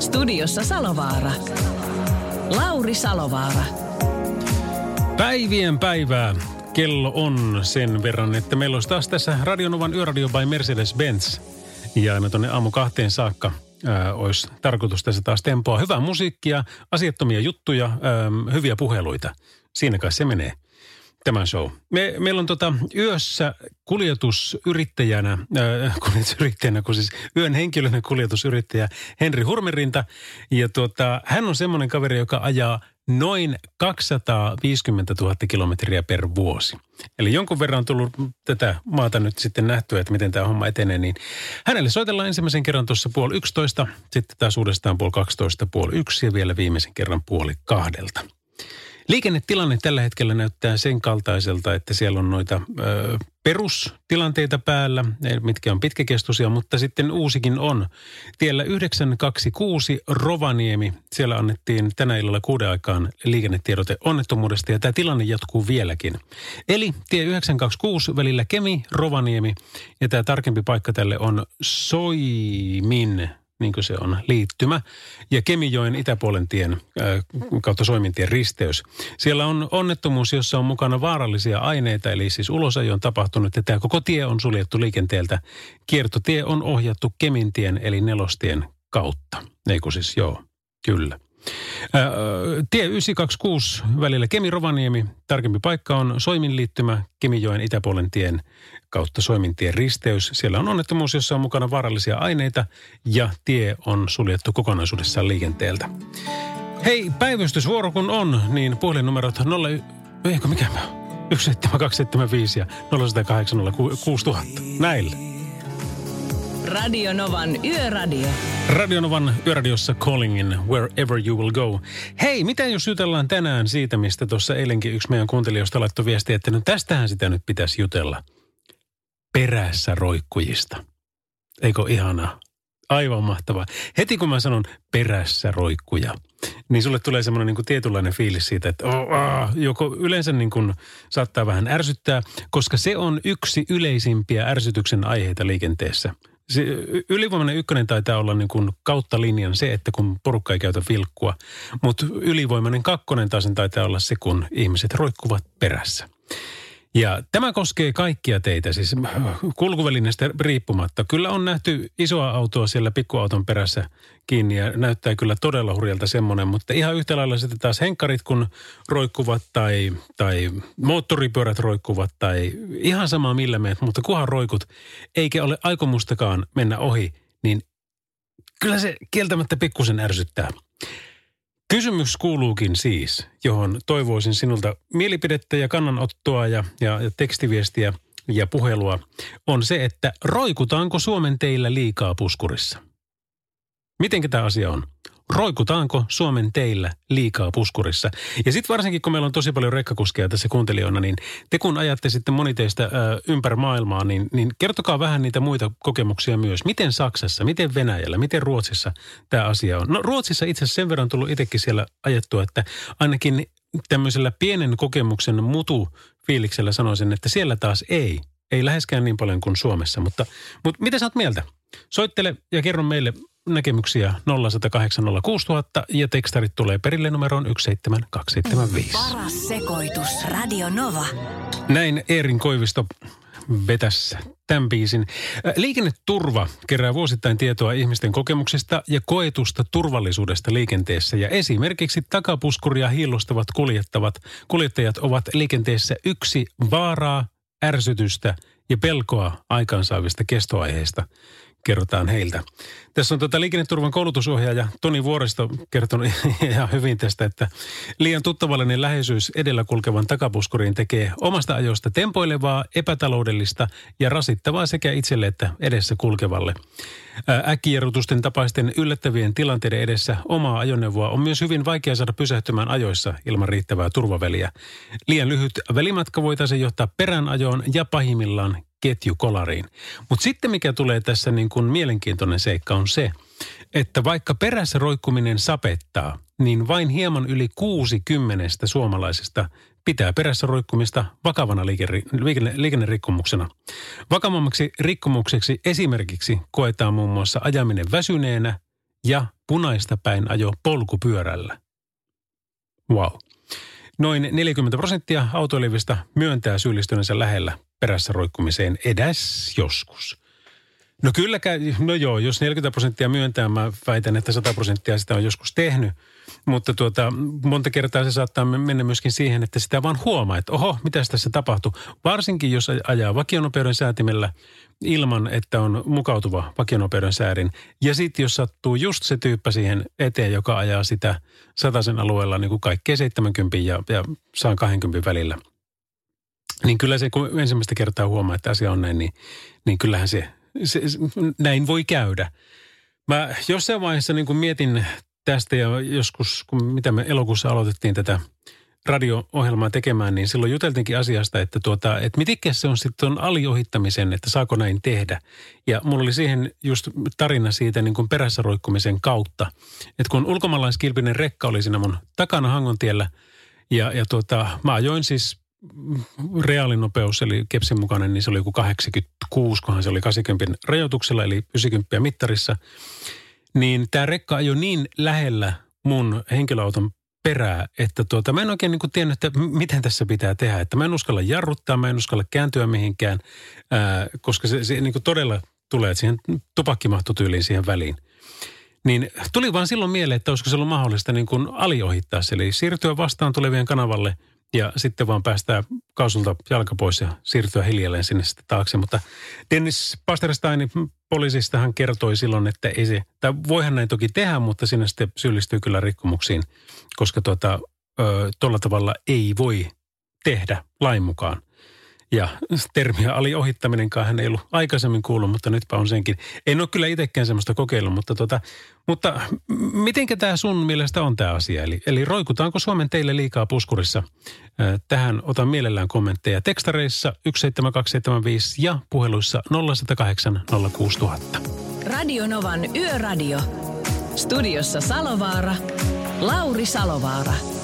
Studiossa Salovaara. Lauri Salovaara. Päivien päivää. Kello on sen verran, että meillä olisi taas tässä Radionovan Yöradio by Mercedes-Benz. Ja aina tuonne aamu kahteen saakka ää, olisi tarkoitus tässä taas tempoa. Hyvää musiikkia, asiattomia juttuja, ää, hyviä puheluita. Siinä kai se menee tämä show. Me, meillä on tota yössä kuljetusyrittäjänä, äh, kuljetusyrittäjänä, kun siis yön henkilöinen kuljetusyrittäjä Henri Hurmerinta. Ja tota, hän on semmoinen kaveri, joka ajaa noin 250 000 kilometriä per vuosi. Eli jonkun verran on tullut tätä maata nyt sitten nähtyä, että miten tämä homma etenee. Niin hänelle soitellaan ensimmäisen kerran tuossa puoli yksitoista, sitten taas uudestaan puoli kaksitoista, puoli yksi ja vielä viimeisen kerran puoli kahdelta. Liikennetilanne tällä hetkellä näyttää sen kaltaiselta, että siellä on noita ö, perustilanteita päällä, mitkä on pitkäkestoisia, mutta sitten uusikin on. Tiellä 926 Rovaniemi, siellä annettiin tänä illalla kuuden aikaan liikennetiedote onnettomuudesta ja tämä tilanne jatkuu vieläkin. Eli tie 926 välillä Kemi, Rovaniemi ja tämä tarkempi paikka tälle on Soimin niin kuin se on, liittymä. Ja Kemijoen itäpuolen tien äh, kautta Soimintien risteys. Siellä on onnettomuus, jossa on mukana vaarallisia aineita, eli siis ulosajo on tapahtunut. Ja tämä koko tie on suljettu liikenteeltä. Kiertotie on ohjattu Kemintien, eli nelostien kautta. Eikö siis, joo, kyllä. Tie 926 välillä Kemi-Rovaniemi, tarkempi paikka on Soimin liittymä Kemijoen itäpuolen tien kautta Soimintien risteys. Siellä on onnettomuus, jossa on mukana vaarallisia aineita ja tie on suljettu kokonaisuudessaan liikenteeltä. Hei, päivystysvuoro kun on, niin puhelinnumerot 0... Eikö mikä mä 17275 ja 0108 6000. Näillä. Radio Novan Yöradio. Radio Novan Yöradiossa Callingin Wherever You Will Go. Hei, mitä jos jutellaan tänään siitä, mistä tuossa eilenkin yksi meidän kuuntelijoista laittoi viestiä, että no tästähän sitä nyt pitäisi jutella. Perässä roikkujista. Eikö ihanaa? Aivan mahtavaa. Heti kun mä sanon perässä roikkuja, niin sulle tulee semmoinen niin tietynlainen fiilis siitä, että oh, ah, joko yleensä niin kuin saattaa vähän ärsyttää, koska se on yksi yleisimpiä ärsytyksen aiheita liikenteessä – se ylivoimainen ykkönen taitaa olla niin kuin kautta linjan se, että kun porukka ei käytä vilkkua. Mutta ylivoimainen kakkonen taas taitaa olla se, kun ihmiset roikkuvat perässä. Ja tämä koskee kaikkia teitä, siis kulkuvälineestä riippumatta. Kyllä on nähty isoa autoa siellä pikkuauton perässä kiinni ja näyttää kyllä todella hurjalta semmoinen, mutta ihan yhtä lailla sitten taas henkkarit kun roikkuvat tai, tai moottoripyörät roikkuvat tai ihan sama millä meet, mutta kuhan roikut, eikä ole aikomustakaan mennä ohi, niin kyllä se kieltämättä pikkusen ärsyttää. Kysymys kuuluukin siis, johon toivoisin sinulta mielipidettä ja kannanottoa ja, ja, ja tekstiviestiä ja puhelua, on se, että roikutaanko Suomen teillä liikaa puskurissa? Miten tämä asia on? Roikutaanko Suomen teillä liikaa puskurissa? Ja sitten varsinkin, kun meillä on tosi paljon rekkakuskeja tässä kuuntelijoina, niin te kun ajatte sitten moni teistä ö, ympäri maailmaa, niin, niin kertokaa vähän niitä muita kokemuksia myös. Miten Saksassa, miten Venäjällä, miten Ruotsissa tämä asia on? No Ruotsissa itse asiassa sen verran tullut itsekin siellä ajettua, että ainakin tämmöisellä pienen kokemuksen mutu fiiliksellä sanoisin, että siellä taas ei. Ei läheskään niin paljon kuin Suomessa, mutta, mutta mitä sä oot mieltä? Soittele ja kerro meille näkemyksiä 0806000 ja tekstarit tulee perille numeroon 17275. Paras sekoitus Radio Nova. Näin Eerin Koivisto vetässä tämän biisin. Liikenneturva kerää vuosittain tietoa ihmisten kokemuksista ja koetusta turvallisuudesta liikenteessä. Ja esimerkiksi takapuskuria hiillostavat kuljettavat kuljettajat ovat liikenteessä yksi vaaraa, ärsytystä ja pelkoa aikaansaavista kestoaiheista kerrotaan heiltä. Tässä on tuota liikenneturvan koulutusohjaaja Toni Vuoristo kertonut ihan hyvin tästä, että liian tuttavallinen läheisyys edellä kulkevan takapuskuriin tekee omasta ajoista tempoilevaa, epätaloudellista ja rasittavaa sekä itselle että edessä kulkevalle. Äkkijärrutusten tapaisten yllättävien tilanteiden edessä omaa ajoneuvoa on myös hyvin vaikea saada pysähtymään ajoissa ilman riittävää turvaväliä. Liian lyhyt välimatka voitaisiin johtaa peräänajoon ja pahimmillaan ketjukolariin. Mutta sitten mikä tulee tässä niin kuin mielenkiintoinen seikka on se, että vaikka perässä roikkuminen sapettaa, niin vain hieman yli 60 suomalaisesta pitää perässä roikkumista vakavana liikenne, liikenne, liikennerikkomuksena. Vakavammaksi rikkomukseksi esimerkiksi koetaan muun muassa ajaminen väsyneenä ja punaista päin ajo polkupyörällä. Wow. Noin 40 prosenttia autoilevista myöntää syyllistyneensä lähellä perässä roikkumiseen edes joskus. No kyllä, no joo, jos 40 prosenttia myöntää, mä väitän, että 100 prosenttia sitä on joskus tehnyt. Mutta tuota, monta kertaa se saattaa mennä myöskin siihen, että sitä vaan huomaa, että oho, mitä tässä tapahtuu. Varsinkin jos ajaa vakionopeuden säätimellä ilman, että on mukautuva vakionopeuden säärin. Ja sitten jos sattuu just se tyyppä siihen eteen, joka ajaa sitä sataisen alueella niin kuin kaikkea 70 ja, ja 120 välillä – niin kyllä se, kun ensimmäistä kertaa huomaa, että asia on näin, niin, niin kyllähän se, se, se, näin voi käydä. Mä jossain vaiheessa niin kun mietin tästä ja joskus, kun mitä me elokuussa aloitettiin tätä radio-ohjelmaa tekemään, niin silloin juteltiinkin asiasta, että, tuota, että mitenkä se on sitten aliohittamisen, että saako näin tehdä. Ja mulla oli siihen just tarina siitä niin kuin perässä roikkumisen kautta. Että kun ulkomaalaiskilpinen rekka oli siinä mun takana Hangontiellä ja, ja tuota, mä ajoin siis reaalinopeus, eli kepsin mukainen, niin se oli joku 86, kunhan se oli 80 rajoituksella, eli 90 mittarissa. Niin tämä rekka ajoi niin lähellä mun henkilöauton perää, että tuota, mä en oikein niin tiennyt, että miten tässä pitää tehdä. Että mä en uskalla jarruttaa, mä en uskalla kääntyä mihinkään, ää, koska se, se niin todella tulee, että siihen tupakki tyyliin siihen väliin. Niin tuli vaan silloin mieleen, että olisiko se ollut mahdollista niin kuin aliohittaa eli siirtyä vastaan tulevien kanavalle – ja sitten vaan päästään kaasulta jalka pois ja siirtyä hiljalleen sinne sitten taakse. Mutta Dennis Pasterstein poliisista hän kertoi silloin, että ei se, tai voihan näin toki tehdä, mutta sinne sitten syyllistyy kyllä rikkomuksiin, koska tuota, tuolla tavalla ei voi tehdä lain mukaan. Ja termiä aliohittaminenkaan hän ei ollut aikaisemmin kuullut, mutta nytpä on senkin. En ole kyllä itsekään semmoista kokeillut, mutta, tota, mutta mitenkä tämä sun mielestä on tämä asia? Eli, eli roikutaanko Suomen teille liikaa puskurissa? Tähän otan mielellään kommentteja tekstareissa 17275 ja puheluissa 0108 06000. Radio Novan Yöradio. Studiossa Salovaara. Lauri Salovaara.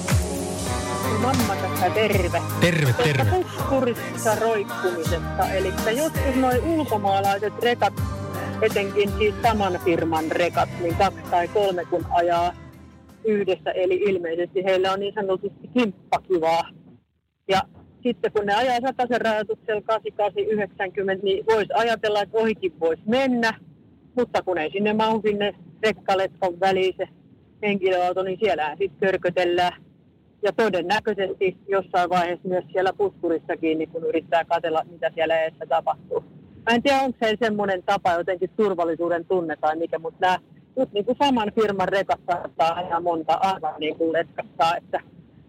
Mamma tässä terve. Terve, terve. Puskurissa roikkumisesta. Eli joskus noin ulkomaalaiset rekat, etenkin siis saman firman rekat, niin kaksi tai kolme kun ajaa yhdessä. Eli ilmeisesti heillä on niin sanotusti kimppakivaa. Ja sitten kun ne ajaa sataisen rajoituksella 8890, niin voisi ajatella, että ohikin voisi mennä. Mutta kun ei sinne mahu sinne rekkaletkon väliin se henkilöauto, niin siellähän sitten körkötellään ja todennäköisesti jossain vaiheessa myös siellä puskurissakin, niin kun yrittää katsella, mitä siellä edessä tapahtuu. Mä en tiedä, onko se semmoinen tapa jotenkin turvallisuuden tunne tai mikä, mutta nämä just niin kuin saman firman rekat saattaa aina monta aivan niin kuin letkastaa, että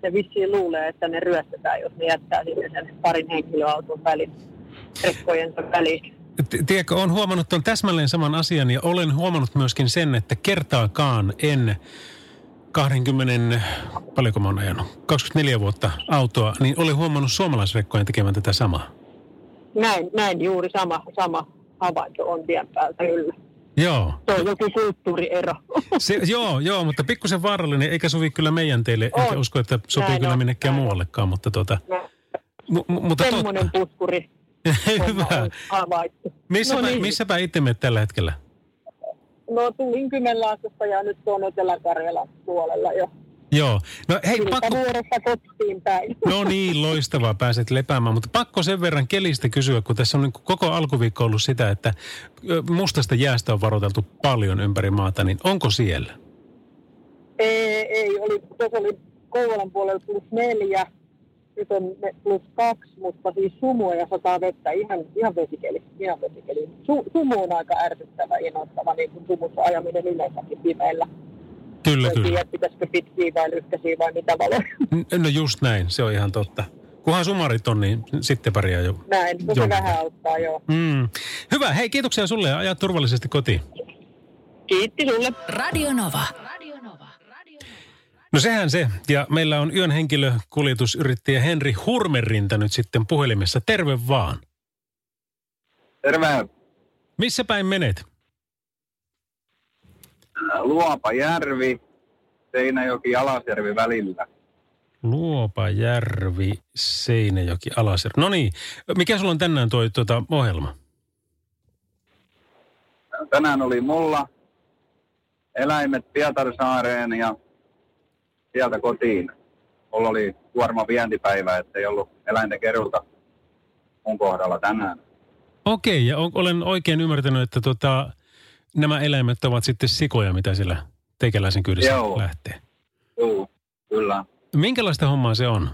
ne vissiin luulee, että ne ryöstetään, jos ne jättää sinne sen parin henkilöauton välin, rekkojensa väliin. Tiedätkö, olen huomannut tuon täsmälleen saman asian ja olen huomannut myöskin sen, että kertaakaan en 20, paljonko mä oon ajanut, 24 vuotta autoa, niin olen huomannut suomalaisrekkojen tekemään tätä samaa. Näin, näin juuri sama, sama havainto on tien päältä kyllä. Joo. Se on joku kulttuuriero. Se, joo, joo, mutta pikkusen vaarallinen, eikä sovi kyllä meidän teille. On. Enkä usko, että sopii näin kyllä on, minnekään näin. muuallekaan, mutta tuota... M- mutta Semmoinen totta. puskuri. Hyvä. Missäpä, no niin. missäpä itse tällä hetkellä? No tulin Kymenlaaksosta ja nyt tuon Etelä-Karjalan puolella jo. Joo. No hei, pakko... kotiin päin. No niin, loistavaa, pääset lepäämään. Mutta pakko sen verran kelistä kysyä, kun tässä on niin koko alkuviikko ollut sitä, että mustasta jäästä on varoiteltu paljon ympäri maata, niin onko siellä? Ei, ei oli, tuossa oli Kouvolan puolella plus neljä nyt on plus kaksi, mutta siis sumua ja sataa vettä ihan, ihan vesikeli. Ihan vesikeli. Su, sumu on aika ärsyttävä, innoittava, niin kuin sumussa ajaminen yleensäkin pimeillä. Kyllä, En kyllä. tiedä, pitäisikö pitkiä vai lyhkäisiä vai mitä valoja. No just näin, se on ihan totta. Kunhan sumarit on, niin sitten pärjää jo. Näin, kun se vähän auttaa, joo. Mm. Hyvä, hei kiitoksia sulle ja ajaa turvallisesti kotiin. Kiitti sulle. Radio Nova. No sehän se. Ja meillä on yön henkilökuljetusyrittäjä Henri Hurmerinta nyt sitten puhelimessa. Terve vaan. Terve. Missä päin menet? Luopajärvi, Seinäjoki, Alasjärvi välillä. Luopajärvi, Seinäjoki, Alasjärvi. No niin, mikä sulla on tänään toi tuota, ohjelma? Tänään oli mulla eläimet Pietarsaareen ja sieltä kotiin. Mulla oli kuorma vientipäivä, että ei ollut eläinten kerulta mun kohdalla tänään. Okei, ja olen oikein ymmärtänyt, että tota, nämä eläimet ovat sitten sikoja, mitä siellä teikäläisen kyydissä Joo. lähtee. Juu, kyllä. Minkälaista hommaa se on?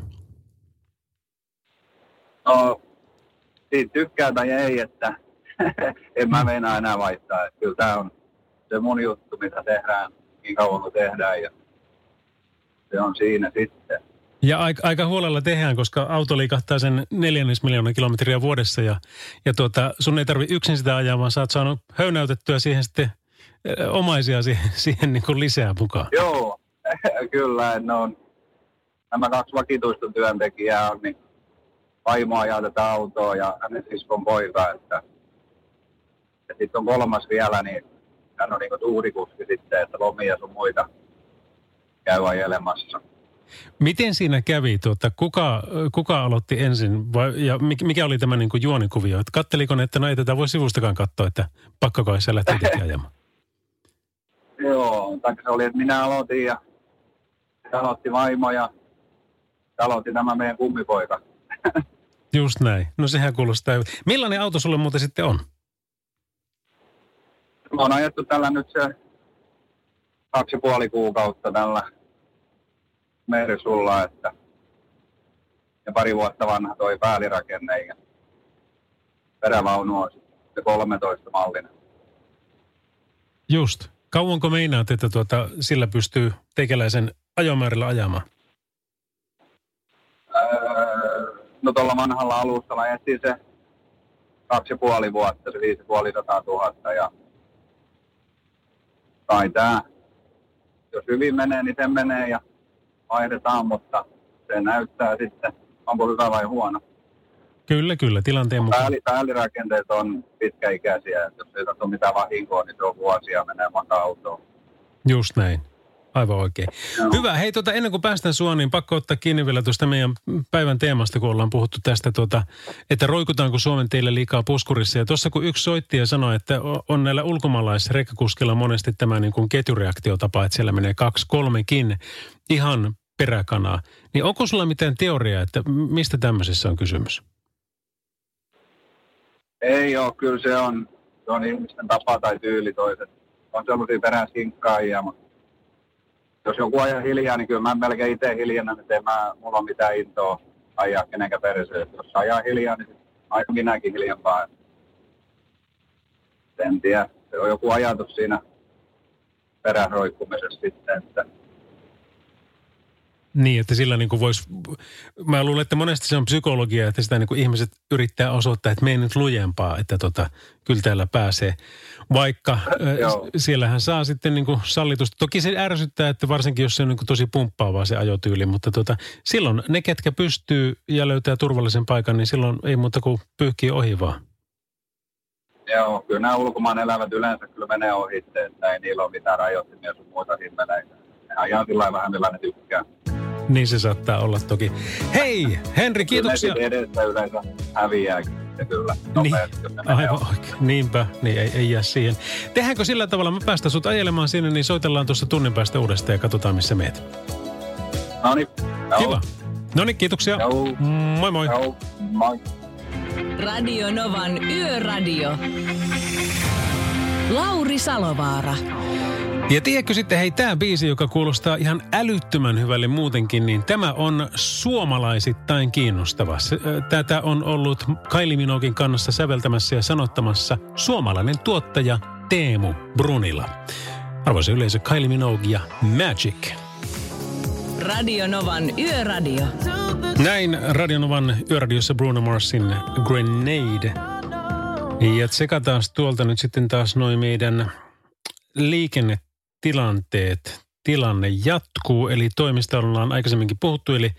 No, siitä tykkää tai ei, että en mä meinaa enää vaihtaa. Että kyllä tämä on se mun juttu, mitä tehdään niin kauan kuin tehdään ja se on siinä sitten. Ja aika, aika huolella tehdään, koska auto liikahtaa sen neljännes miljoonaa kilometriä vuodessa ja, ja tuota, sun ei tarvi yksin sitä ajaa, vaan sä oot saanut höynäytettyä siihen sitten omaisia siihen, siihen niin kuin lisää mukaan. Joo, kyllä. on, nämä kaksi vakituista työntekijää on, niin vaimo ajaa tätä autoa ja hänen siskon poika. Että, ja sitten on kolmas vielä, niin hän on niin tuurikuski sitten, että lomia sun muita käy ajelemassa. Miten siinä kävi? Tuota, kuka, kuka aloitti ensin vai, ja mik- mikä oli tämä niin kuin juonikuvio? Et katteliko ne, että no ei tätä voi sivustakaan katsoa, että pakko kai sä itsekin ajamaan? Joo, tai se oli, että minä aloitin ja aloitti vaimo ja aloitti tämä meidän kummipoika. Just näin. No sehän kuulostaa. Millainen auto sulle muuten sitten on? Me on ajettu tällä nyt se kaksi ja puoli kuukautta tällä Mersulla, että ja pari vuotta vanha toi päällirakenne ja perävaunu on se 13 mallinen. Just. Kauanko meinaat, että tuota, sillä pystyy teikäläisen ajomäärällä ajamaan? Öö, no tuolla vanhalla alustalla etsin se kaksi ja puoli vuotta, se viisi puoli sataa tuhatta ja kai tää, jos hyvin menee, niin se menee ja vaihdetaan, mutta se näyttää sitten, onko hyvä vai huono. Kyllä, kyllä. Tilanteen mukaan. Pääli, päälirakenteet on pitkäikäisiä, jos ei ole mitään vahinkoa, niin se on vuosia menee monta autoa. Just näin. Aivan oikein. Joo. Hyvä. Hei, tuota, ennen kuin päästään sua, niin pakko ottaa kiinni vielä tuosta meidän päivän teemasta, kun ollaan puhuttu tästä, tuota, että roikutaanko Suomen teille liikaa puskurissa. Ja tuossa kun yksi soitti ja sanoi, että on näillä ulkomaalaisrekkakuskilla monesti tämä niin kuin ketjureaktiotapa, että siellä menee kaksi, kolmekin ihan peräkanaa. Niin onko sulla mitään teoriaa, että mistä tämmöisessä on kysymys? Ei ole, kyllä se on, se on ihmisten tapa tai tyyli toiset. On sellaisia peräsinkkaajia, mutta jos joku ajaa hiljaa, niin kyllä mä melkein itse hiljana, että en mä, mulla on mitään intoa ajaa kenenkään perässä. Jos ajaa hiljaa, niin aika minäkin hiljempaa. En tiedä, se on joku ajatus siinä peräroikkumisessa sitten, että Niin, että sillä niin kuin voisi, mä luulen, että monesti se on psykologia, että sitä niin kuin ihmiset yrittää osoittaa, että mene nyt lujempaa, että tota, kyllä täällä pääsee. Vaikka äh, siellähän saa sitten niin kuin sallitusta. Toki se ärsyttää, että varsinkin jos se on niin kuin tosi pumppaavaa se ajotyyli, mutta tota, silloin ne, ketkä pystyy ja löytää turvallisen paikan, niin silloin ei muuta kuin pyyhkii ohi vaan. Joo, kyllä nämä ulkomaan elävät yleensä kyllä menee ohi, että ei niillä ole mitään rajoittimia sun muuta himmeleitä. Ne ajaa sillä vähän millä ne tykkää. Niin se saattaa olla toki. Hei, Henri, kiitoksia. Kyllä edessä yleensä häviää kyllä Niin, nopeasti, aivan oikein. Niinpä, niin ei, ei jää siihen. Tehdäänkö sillä tavalla, mä päästän sut ajelemaan sinne, niin soitellaan tuossa tunnin päästä uudestaan ja katsotaan, missä meet. No niin, Kiva. No niin, kiitoksia. Joo. Moi moi. Joo, moi. Radio Novan Yöradio. Lauri Salovaara. Ja tiedätkö sitten, hei tämä biisi, joka kuulostaa ihan älyttömän hyvälle muutenkin, niin tämä on suomalaisittain kiinnostava. Tätä on ollut Kylie Minogin kannassa säveltämässä ja sanottamassa suomalainen tuottaja Teemu Brunila. Arvoisa yleisö, Kylie Minogue ja Magic. Radio Novan Yöradio. Näin Radionovan yöradiossa Bruno Marsin Grenade. Ja tsekataan tuolta nyt sitten taas noin meidän liikennetilanteet. Tilanne jatkuu, eli toimista ollaan aikaisemminkin puhuttu, eli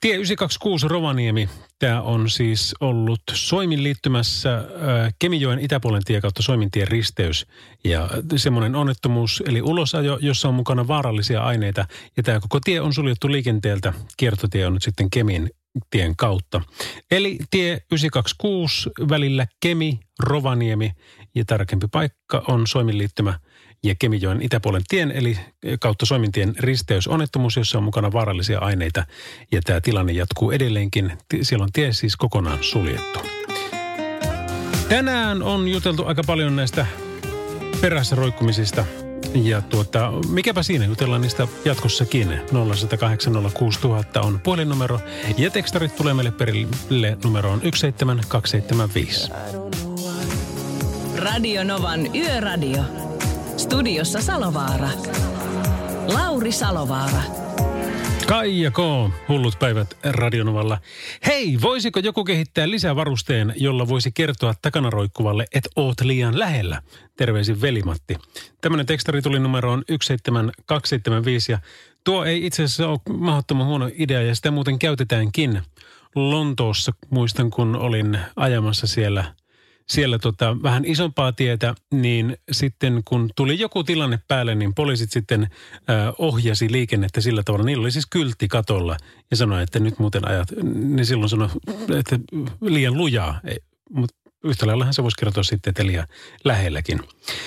Tie 926 Rovaniemi, tämä on siis ollut Soimin liittymässä äh, Kemijoen itäpuolen tie kautta Soimintien risteys. Ja semmoinen onnettomuus, eli ulosajo, jossa on mukana vaarallisia aineita. Ja tämä koko tie on suljettu liikenteeltä. Kiertotie on nyt sitten Kemin tien kautta. Eli tie 926 välillä Kemi, Rovaniemi ja tarkempi paikka on Soimin liittymä ja Kemijoen itäpuolen tien, eli kautta Soimintien risteysonnettomuus, jossa on mukana vaarallisia aineita. Ja tämä tilanne jatkuu edelleenkin. Siellä on tie siis kokonaan suljettu. Tänään on juteltu aika paljon näistä perässä roikkumisista. Ja tuota, mikäpä siinä, jutellaan niistä jatkossakin. 0806000 on puhelinnumero ja tekstarit tulee meille perille numeroon 17275. Radio Novan Yöradio. Studiossa Salovaara. Lauri Salovaara. Kaija K. Hullut päivät Radionovalla. Hei, voisiko joku kehittää lisävarusteen, jolla voisi kertoa takana roikkuvalle, että oot liian lähellä? Terveisin Velimatti. Tämmöinen tekstari tuli numeroon 17275 ja tuo ei itse asiassa ole mahdottoman huono idea ja sitä muuten käytetäänkin. Lontoossa muistan, kun olin ajamassa siellä – siellä tota, vähän isompaa tietä, niin sitten kun tuli joku tilanne päälle, niin poliisit sitten ö, ohjasi liikennettä sillä tavalla. Niillä oli siis kyltti katolla ja sanoi, että nyt muuten ajat, niin silloin sanoi, että liian lujaa. Mutta yhtä laillahan se voisi kertoa sitten, että liian lähelläkin.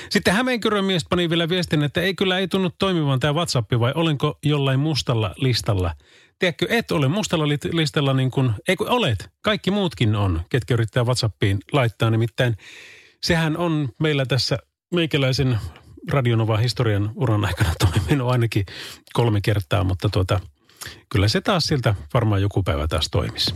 Sitten Hämeenkyrön mies pani vielä viestin, että ei kyllä ei tunnu toimivan tämä WhatsApp vai olenko jollain mustalla listalla. Tiedätkö, et ole mustalla li- listalla niin kuin, ei kun olet, kaikki muutkin on, ketkä yrittää WhatsAppiin laittaa. Nimittäin sehän on meillä tässä meikäläisen Radionova historian uran aikana toiminut ainakin kolme kertaa, mutta tuota, kyllä se taas siltä varmaan joku päivä taas toimisi.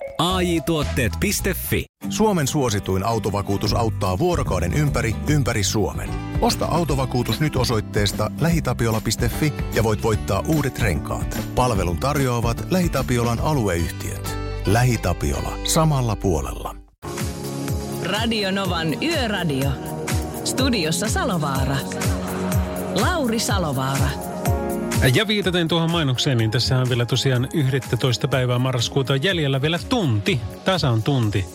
AJ-tuotteet.fi Suomen suosituin autovakuutus auttaa vuorokauden ympäri, ympäri Suomen. Osta autovakuutus nyt osoitteesta lähitapiola.fi ja voit voittaa uudet renkaat. Palvelun tarjoavat LähiTapiolan alueyhtiöt. LähiTapiola. Samalla puolella. Radio Novan Yöradio. Studiossa Salovaara. Lauri Salovaara. Ja viitaten tuohon mainokseen, niin tässä on vielä tosiaan 11. päivää marraskuuta jäljellä vielä tunti, tasan tunti.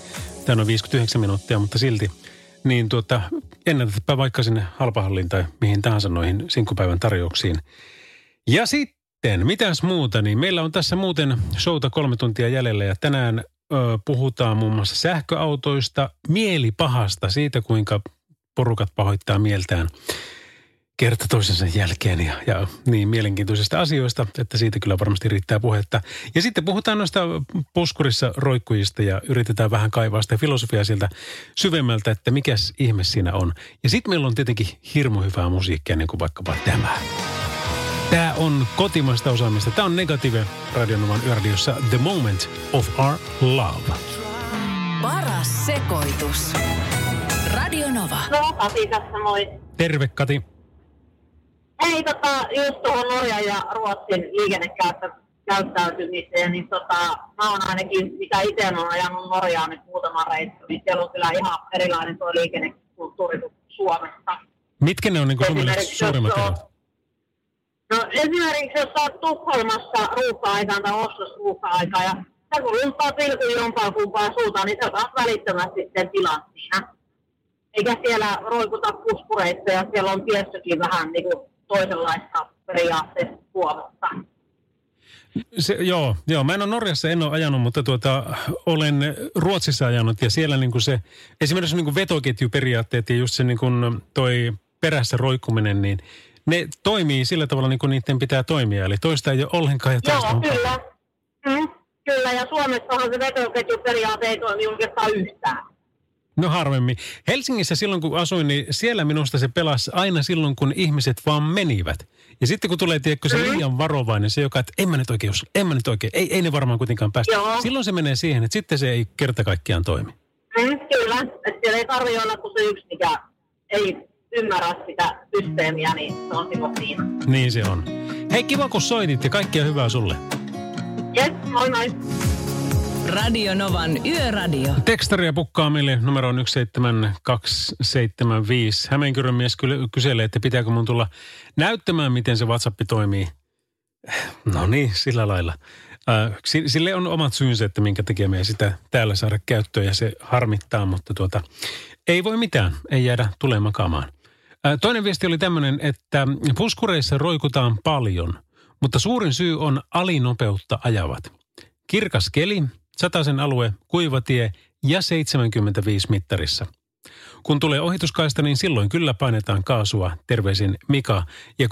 Tämä on 59 minuuttia, mutta silti. Niin tuota, ennätäpä vaikka sinne halpahalliin tai mihin tahansa noihin sinkkupäivän tarjouksiin. Ja sitten, mitäs muuta, niin meillä on tässä muuten showta kolme tuntia jäljellä ja tänään ö, puhutaan muun muassa sähköautoista, mielipahasta, siitä kuinka porukat pahoittaa mieltään kerta toisensa jälkeen ja, ja niin mielenkiintoisista asioista, että siitä kyllä varmasti riittää puhetta. Ja sitten puhutaan noista puskurissa roikkujista ja yritetään vähän kaivaa sitä filosofiaa sieltä syvemmältä, että mikäs ihme siinä on. Ja sitten meillä on tietenkin hirmu hyvää musiikkia, niin kuin vaikkapa tämä. Tämä on kotimaista osaamista. Tämä on Negative Radionovan yöradiossa The Moment of Our Love. Paras sekoitus. Radio Nova. No, Pasi tässä moi. Terve Kati. Ei tota, just tuohon Norjan ja Ruotsin liikennekäyttäytymiseen, niin tota, mä oon ainakin, mitä itse on ajanut Norjaan nyt muutama reissu, niin siellä on kyllä ihan erilainen tuo liikennekulttuuri kuin Suomessa. Mitkä ne on niin sun mielestä suurimmat erot? No esimerkiksi jos olet Tukholmassa ruuhka-aikaan tai Oslossa ruuhka-aikaa ja sä kun lumppaa pilkun jompaan kumpaan suuntaan, niin sä otat välittömästi sen tilan siinä. Eikä siellä roikuta puskureissa ja siellä on tiestökin vähän niin kuin toisenlaista periaatteessa Suomessa. Se, joo, joo, mä en ole Norjassa, en ole ajanut, mutta tuota, olen Ruotsissa ajanut ja siellä niin kuin se, esimerkiksi niin kuin vetoketjuperiaatteet ja just se niin kuin toi perässä roikkuminen, niin ne toimii sillä tavalla niin kuin niiden pitää toimia. Eli toista ei ole ollenkaan ja Joo, kyllä. Mm, kyllä, ja Suomessahan se vetoketjuperiaate ei toimi oikeastaan yhtään. No harvemmin. Helsingissä silloin kun asuin, niin siellä minusta se pelasi aina silloin, kun ihmiset vaan menivät. Ja sitten kun tulee, tiedätkö, se liian varovainen, se joka, että en mä nyt oikein, jos- en mä nyt oikein, ei, ei ne varmaan kuitenkaan päästä. Joo. Silloin se menee siihen, että sitten se ei kerta kaikkiaan toimi. Mm, kyllä, että siellä ei tarvitse olla kuin se yksi, mikä ei ymmärrä sitä systeemiä, niin se on silloin siinä. Niin se on. Hei, kiva kun soitit ja kaikkea hyvää sulle. Jes, moi moi. Radio Novan Yöradio. Tekstaria pukkaa meille numero on 17275. Hämeenkyrön mies ky- kyselee, että pitääkö mun tulla näyttämään, miten se WhatsApp toimii. No niin, sillä lailla. Äh, si- sille on omat syynsä, että minkä takia me ei sitä täällä saada käyttöön ja se harmittaa, mutta tuota, ei voi mitään, ei jäädä tulee makaamaan. Äh, toinen viesti oli tämmöinen, että puskureissa roikutaan paljon, mutta suurin syy on alinopeutta ajavat. Kirkas keli, sataisen alue, kuivatie ja 75 mittarissa. Kun tulee ohituskaista, niin silloin kyllä painetaan kaasua, terveisin Mika. Ja 60-80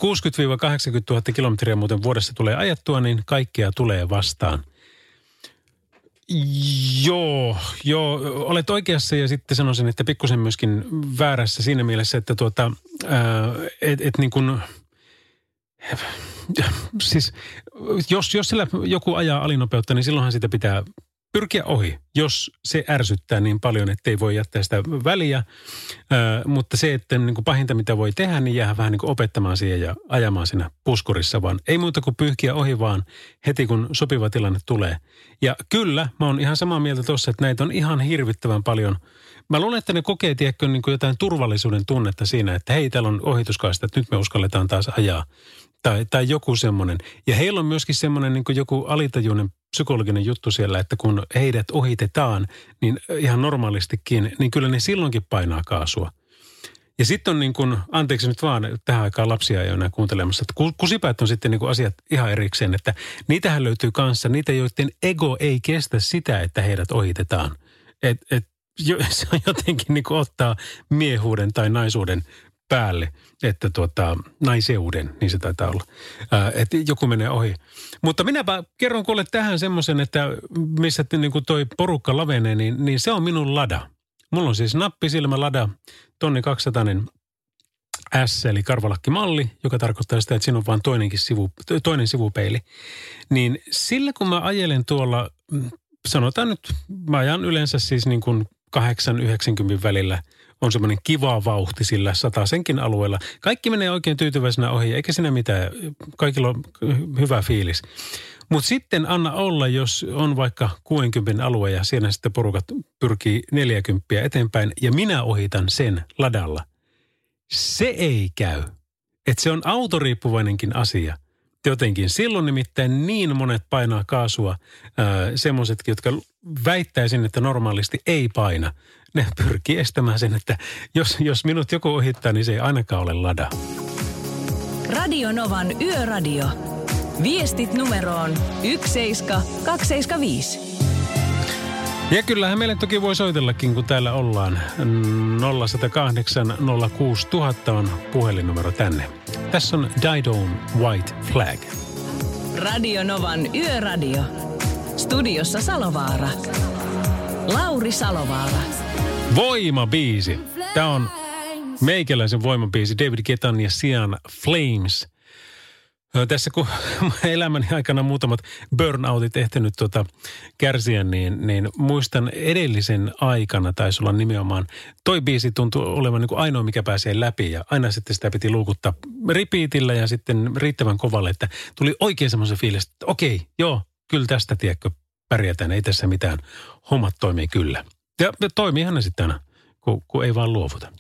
000 kilometriä muuten vuodessa tulee ajettua, niin kaikkea tulee vastaan. Joo, joo, olet oikeassa ja sitten sanoisin, että pikkusen myöskin väärässä siinä mielessä, että tuota, ää, et, et niin kuin, siis jos, jos sillä joku ajaa alinopeutta, niin silloinhan sitä pitää pyrkiä ohi, jos se ärsyttää niin paljon, että ei voi jättää sitä väliä. Ö, mutta se, että niin kuin pahinta mitä voi tehdä, niin jää vähän niin kuin opettamaan siihen ja ajamaan siinä puskurissa, vaan ei muuta kuin pyyhkiä ohi vaan heti kun sopiva tilanne tulee. Ja kyllä, mä oon ihan samaa mieltä tuossa, että näitä on ihan hirvittävän paljon. Mä luulen, että ne kokee, tiedätkö, niin kuin jotain turvallisuuden tunnetta siinä, että hei, täällä on ohituskaista, että nyt me uskalletaan taas ajaa tai, tai joku semmoinen. Ja heillä on myöskin semmoinen niin joku alitajuinen psykologinen juttu siellä, että kun heidät ohitetaan, niin ihan normaalistikin, niin kyllä ne silloinkin painaa kaasua. Ja sitten on niin kuin, anteeksi nyt vaan, tähän aikaan lapsia ei ole enää kuuntelemassa, että ku- kusipäät on sitten niin kuin asiat ihan erikseen, että niitähän löytyy kanssa, niitä joiden ego ei kestä sitä, että heidät ohitetaan. Et, et, se jotenkin niin kuin ottaa miehuuden tai naisuuden päälle, että tuota, naiseuden, niin se taitaa olla, Ää, että joku menee ohi. Mutta minäpä kerron kuule tähän semmoisen, että missä niin kuin toi porukka lavenee, niin, niin se on minun lada. Mulla on siis nappisilmä lada, tonni 200 S, eli karvalakkimalli, joka tarkoittaa sitä, että siinä on vain toinenkin sivu, toinen sivupeili. Niin sillä kun mä ajelen tuolla, mm, sanotaan nyt, mä ajan yleensä siis niin kuin 8-90 välillä on semmoinen kiva vauhti sillä satasenkin alueella. Kaikki menee oikein tyytyväisenä ohi, eikä siinä mitään. Kaikilla on hyvä fiilis. Mutta sitten anna olla, jos on vaikka 60 alue ja siinä sitten porukat pyrkii 40 eteenpäin ja minä ohitan sen ladalla. Se ei käy. Että se on autoriippuvainenkin asia. Jotenkin silloin nimittäin niin monet painaa kaasua, semmoisetkin, jotka väittäisin, että normaalisti ei paina. Ne pyrkii estämään sen, että jos, jos minut joku ohittaa, niin se ei ainakaan ole lada. Radio Novan Yöradio. Viestit numeroon 17275. Ja kyllähän meille toki voi soitellakin, kun täällä ollaan. 0108 06000 on puhelinnumero tänne. Tässä on Didon White Flag. Radio Novan Yöradio. Studiossa Salovaara. Lauri Salovaara. Voimabiisi. Tämä on meikäläisen voimabiisi David Getan ja Sian Flames. Tässä kun elämäni aikana muutamat burnoutit ehtinyt tuota kärsiä, niin, niin muistan edellisen aikana taisi olla nimenomaan, toi biisi tuntui olevan niin kuin ainoa, mikä pääsee läpi ja aina sitten sitä piti luukuttaa repeatillä ja sitten riittävän kovalle, että tuli oikein semmoisen fiilis, että okei, joo, kyllä tästä tiedätkö, pärjätään, ei tässä mitään, hommat toimii kyllä. Ja, toimiihan ne sitten aina, kun, kun ei vaan luovuta.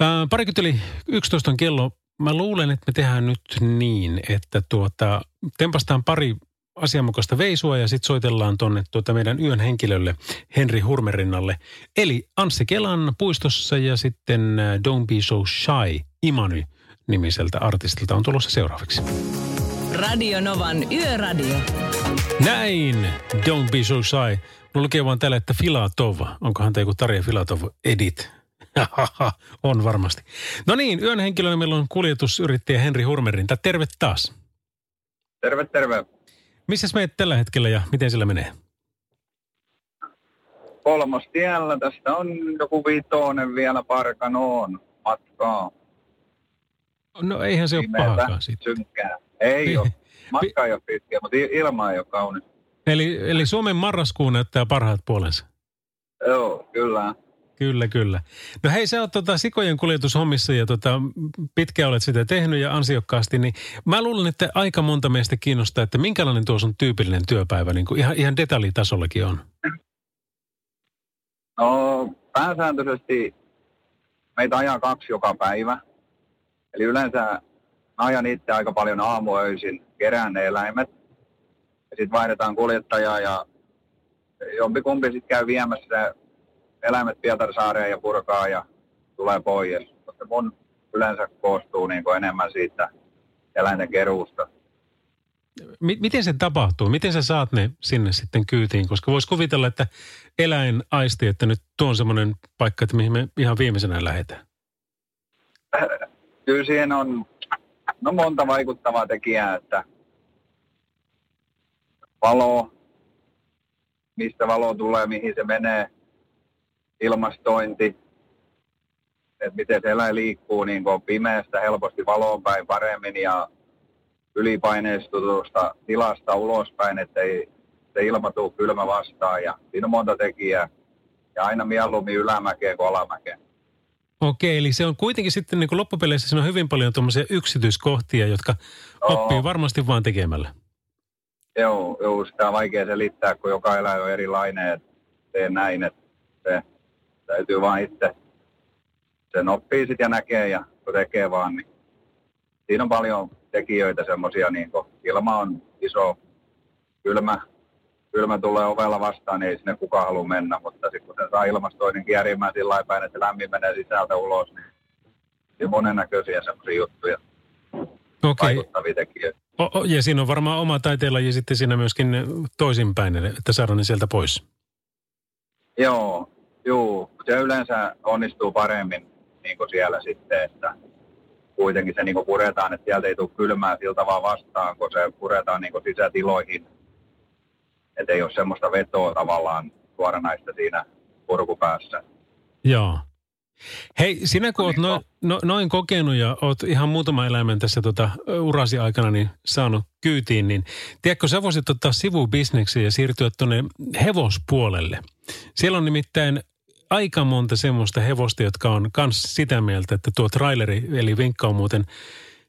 Ää, parikymmentä yli 11 on kello. Mä luulen, että me tehdään nyt niin, että tuota, tempastaan pari asianmukaista veisua ja sitten soitellaan tonne tuota meidän yön henkilölle Henri Hurmerinnalle. Eli Anssi Kelan puistossa ja sitten Don't Be So Shy Imany nimiseltä artistilta on tulossa seuraavaksi. Radio Novan Yöradio. Näin, don't be so shy. Mulla lukee vaan täällä, että Filatov. Onkohan tämä joku Tarja Filatov edit? on varmasti. No niin, yön henkilönä meillä on kuljetusyrittäjä Henri Hurmerinta. Terve taas. Terve, terve. Missä menet tällä hetkellä ja miten sillä menee? Kolmos tiellä. Tästä on joku viitonen vielä Parkanoon matkaa. No eihän se ole Pimeätä, pahakaan sitten. Synkkää. Ei Pi- ole. Matka ei ole pitkä, mutta il- ilma ei ole kaunis. Eli, eli Suomen marraskuu näyttää parhaat puolensa. Joo, kyllä. Kyllä, kyllä. No hei, sä oot tota sikojen kuljetushommissa ja tota, pitkään olet sitä tehnyt ja ansiokkaasti, niin mä luulen, että aika monta meistä kiinnostaa, että minkälainen tuo sun tyypillinen työpäivä niin kuin ihan, ihan detaljitasollakin on. No, pääsääntöisesti meitä ajaa kaksi joka päivä. Eli yleensä mä ajan itse aika paljon aamuöisin, kerään ne eläimet. Ja sitten vaihdetaan kuljettajaa ja jompikumpi sitten käy viemässä eläimet Pietarsaareen ja purkaa ja tulee pois. Koska mun yleensä koostuu niin kuin enemmän siitä eläinten keruusta. Miten se tapahtuu? Miten sä saat ne sinne sitten kyytiin? Koska vois kuvitella, että eläin aisti, että nyt tuo on semmoinen paikka, että mihin me ihan viimeisenä lähdetään. Kyllä siihen on no monta vaikuttavaa tekijää, että valo, mistä valo tulee, mihin se menee, ilmastointi, että miten se eläin liikkuu niin kuin pimeästä helposti valoon päin paremmin ja ylipaineistutusta tilasta ulospäin, ettei se ilma tuu kylmä vastaan ja siinä on monta tekijää ja aina mieluummin ylämäkeen kuin alamäkeen. Okei, eli se on kuitenkin sitten niin kuin loppupeleissä siinä on hyvin paljon tuommoisia yksityiskohtia, jotka Joo. oppii varmasti vaan tekemällä. Joo, joo, sitä on vaikea selittää, kun joka eläin on erilainen, että teen näin, että se täytyy vaan itse, sen oppii sitten ja näkee ja kun tekee vaan, niin siinä on paljon tekijöitä semmoisia, niin kun ilma on iso, kylmä, kylmä tulee ovella vastaan, niin ei sinne kukaan halua mennä, mutta sitten kun se saa ilmastoinnin kierimään sillä päin, että lämmin menee sisältä ulos, niin on monennäköisiä semmoisia juttuja, Okei, vaikuttavia tekijöitä. o- o- ja siinä on varmaan oma taiteenlaji sitten siinä myöskin toisinpäin, että saadaan ne sieltä pois. Joo, juu. Se yleensä onnistuu paremmin niin kuin siellä sitten, että kuitenkin se niin kuin puretaan, että sieltä ei tule kylmää siltä vaan vastaan, kun se puretaan niin kuin sisätiloihin. Että ei ole semmoista vetoa tavallaan suoranaista siinä purkupäässä. Joo. Hei, sinä kun oot no, no, noin kokenut ja oot ihan muutama eläimen tässä tota, urasi aikana niin saanut kyytiin, niin tiedätkö, sä voisit ottaa sivubisneksiä ja siirtyä tuonne hevospuolelle. Siellä on nimittäin aika monta semmoista hevosta, jotka on kans sitä mieltä, että tuo traileri, eli vinkka on muuten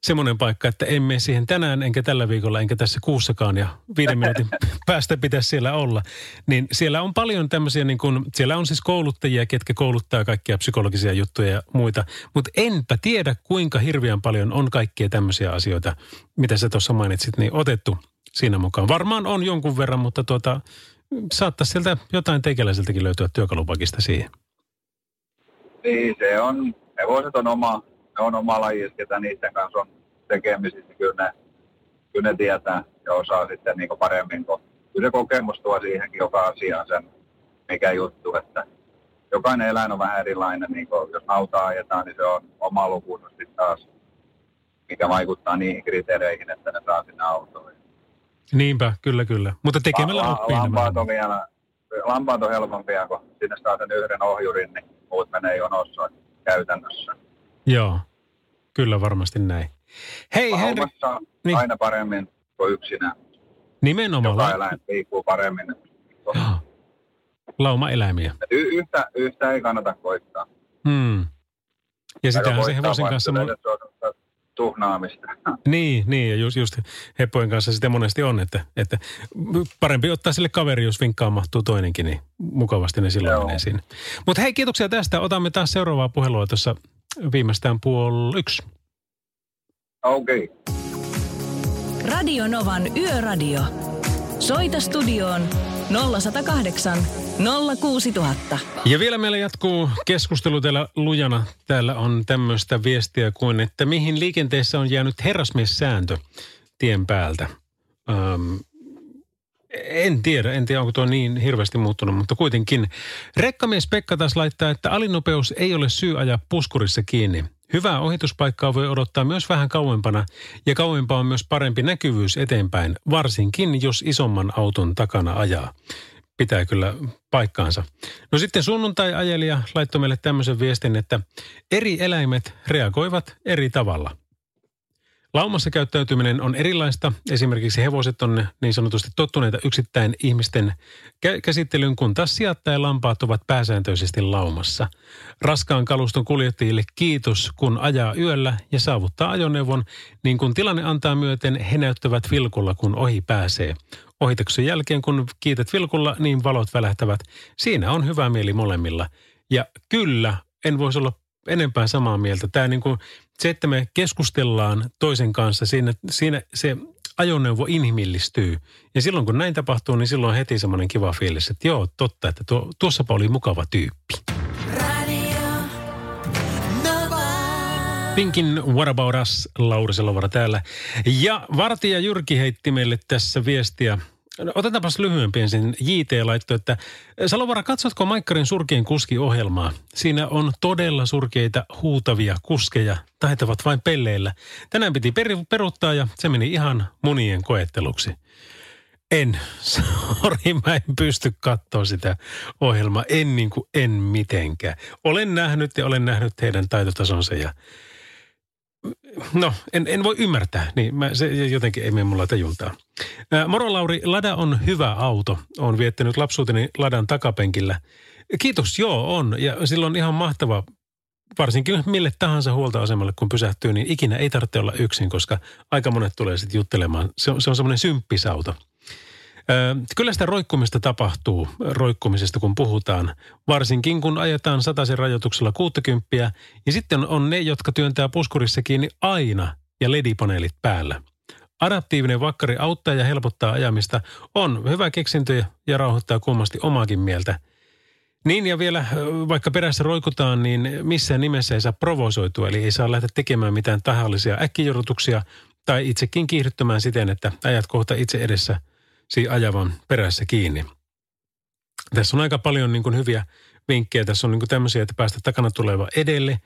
semmoinen paikka, että en mene siihen tänään, enkä tällä viikolla, enkä tässä kuussakaan, ja viiden minuutin päästä pitäisi siellä olla. Niin siellä on paljon tämmöisiä, niin kuin, siellä on siis kouluttajia, ketkä kouluttaa kaikkia psykologisia juttuja ja muita, mutta enpä tiedä, kuinka hirveän paljon on kaikkia tämmöisiä asioita, mitä sä tuossa mainitsit, niin otettu siinä mukaan. Varmaan on jonkun verran, mutta tuota, saattaisi sieltä jotain teikäläiseltäkin löytyä työkalupakista siihen. Niin se on, hevoset on oma, ne on oma laji, ketä niiden kanssa on tekemisissä, niin kyllä ne, kyllä ne tietää ja osaa sitten niin paremmin, kun kyllä se kokemus tuo siihenkin joka asiaan sen, mikä juttu, että jokainen eläin on vähän erilainen, niin kuin jos nautaa ajetaan, niin se on oma lukunsa sitten taas, mikä vaikuttaa niihin kriteereihin, että ne saa sinne autoon. Niinpä, kyllä, kyllä. Mutta tekemällä La- oppii lampaat on vielä, lampaat on helpompia, kun sinne saa sen yhden ohjurin, niin muut menee jonossa käytännössä. Joo, kyllä varmasti näin. Hei Henri, niin. aina paremmin kuin yksinään. nimenomaan Joka eläin liikkuu paremmin. Lauma-eläimiä. Y- yhtä, yhtä ei kannata koittaa. Hmm. Ja sitähän se hevosen kanssa... on semmoista tuhnaamista. niin, niin, ja just, just heppojen kanssa sitä monesti on, että, että parempi ottaa sille kaveri, jos vinkkaan mahtuu toinenkin, niin mukavasti ne silloin Joo. menee sinne. Mutta hei, kiitoksia tästä. Otamme taas seuraavaa puhelua tuossa viimeistään puoli yksi. Okei. Okay. Radio Novan Yöradio. Soita studioon 0108 06000. Ja vielä meillä jatkuu keskustelu täällä lujana. Täällä on tämmöistä viestiä kuin, että mihin liikenteessä on jäänyt herrasmiessääntö. tien päältä. Öm, en tiedä, en tiedä onko tuo niin hirveästi muuttunut, mutta kuitenkin. Rekkamies Pekka taas laittaa, että alinopeus ei ole syy ajaa puskurissa kiinni. Hyvää ohituspaikkaa voi odottaa myös vähän kauempana ja kauempaa on myös parempi näkyvyys eteenpäin, varsinkin jos isomman auton takana ajaa. Pitää kyllä paikkaansa. No sitten sunnuntai-ajelija laittoi meille tämmöisen viestin, että eri eläimet reagoivat eri tavalla – Laumassa käyttäytyminen on erilaista. Esimerkiksi hevoset on niin sanotusti tottuneita yksittäin ihmisten käsittelyyn, kun taas sijat ja lampaat ovat pääsääntöisesti laumassa. Raskaan kaluston kuljettajille kiitos, kun ajaa yöllä ja saavuttaa ajoneuvon, niin kun tilanne antaa myöten, he näyttävät vilkulla, kun ohi pääsee. Ohituksen jälkeen, kun kiität vilkulla, niin valot välähtävät. Siinä on hyvä mieli molemmilla. Ja kyllä, en voisi olla enempää samaa mieltä. Tämä niin kuin, se, että me keskustellaan toisen kanssa, siinä, siinä se ajoneuvo inhimillistyy. Ja silloin kun näin tapahtuu, niin silloin on heti semmoinen kiva fiilis, että joo, totta, että tuo, tuossapa oli mukava tyyppi. Pinkin What About Us, Lauri Selovara täällä. Ja Vartija Jyrki heitti meille tässä viestiä No, otetaanpas lyhyempi ensin. JT laittoi, että Salovara, katsotko Maikkarin surkein kuski-ohjelmaa? Siinä on todella surkeita huutavia kuskeja, taitavat vain pelleillä. Tänään piti per- peruttaa ja se meni ihan munien koetteluksi. En, sori, mä en pysty katsoa sitä ohjelmaa, en niin kuin en mitenkään. Olen nähnyt ja olen nähnyt heidän taitotasonsa ja No, en, en voi ymmärtää. Niin, mä, se jotenkin ei mene mulla tajultaan. Moro Lauri, Lada on hyvä auto. Olen viettänyt lapsuuteni Ladan takapenkillä. Kiitos, joo on. Ja silloin ihan mahtava, varsinkin mille tahansa huoltoasemalle kun pysähtyy, niin ikinä ei tarvitse olla yksin, koska aika monet tulee sitten juttelemaan. Se on, se on semmoinen symppisauto. Kyllä sitä roikkumista tapahtuu roikkumisesta, kun puhutaan. Varsinkin kun ajetaan sataisen rajoituksella 60 ja sitten on ne, jotka työntää puskurissa kiinni aina ja ledipaneelit päällä. Adaptiivinen vakkari auttaa ja helpottaa ajamista, on hyvä keksintö ja rauhoittaa kummasti omaakin mieltä. Niin ja vielä, vaikka perässä roikutaan, niin missään nimessä ei saa provosoitua, eli ei saa lähteä tekemään mitään tahallisia äkkijorrutuksia tai itsekin kiihdyttämään siten, että ajat kohta itse edessä – ajavan perässä kiinni. Tässä on aika paljon niin kuin hyviä vinkkejä. Tässä on niin kuin tämmöisiä, että päästä takana tuleva edelle.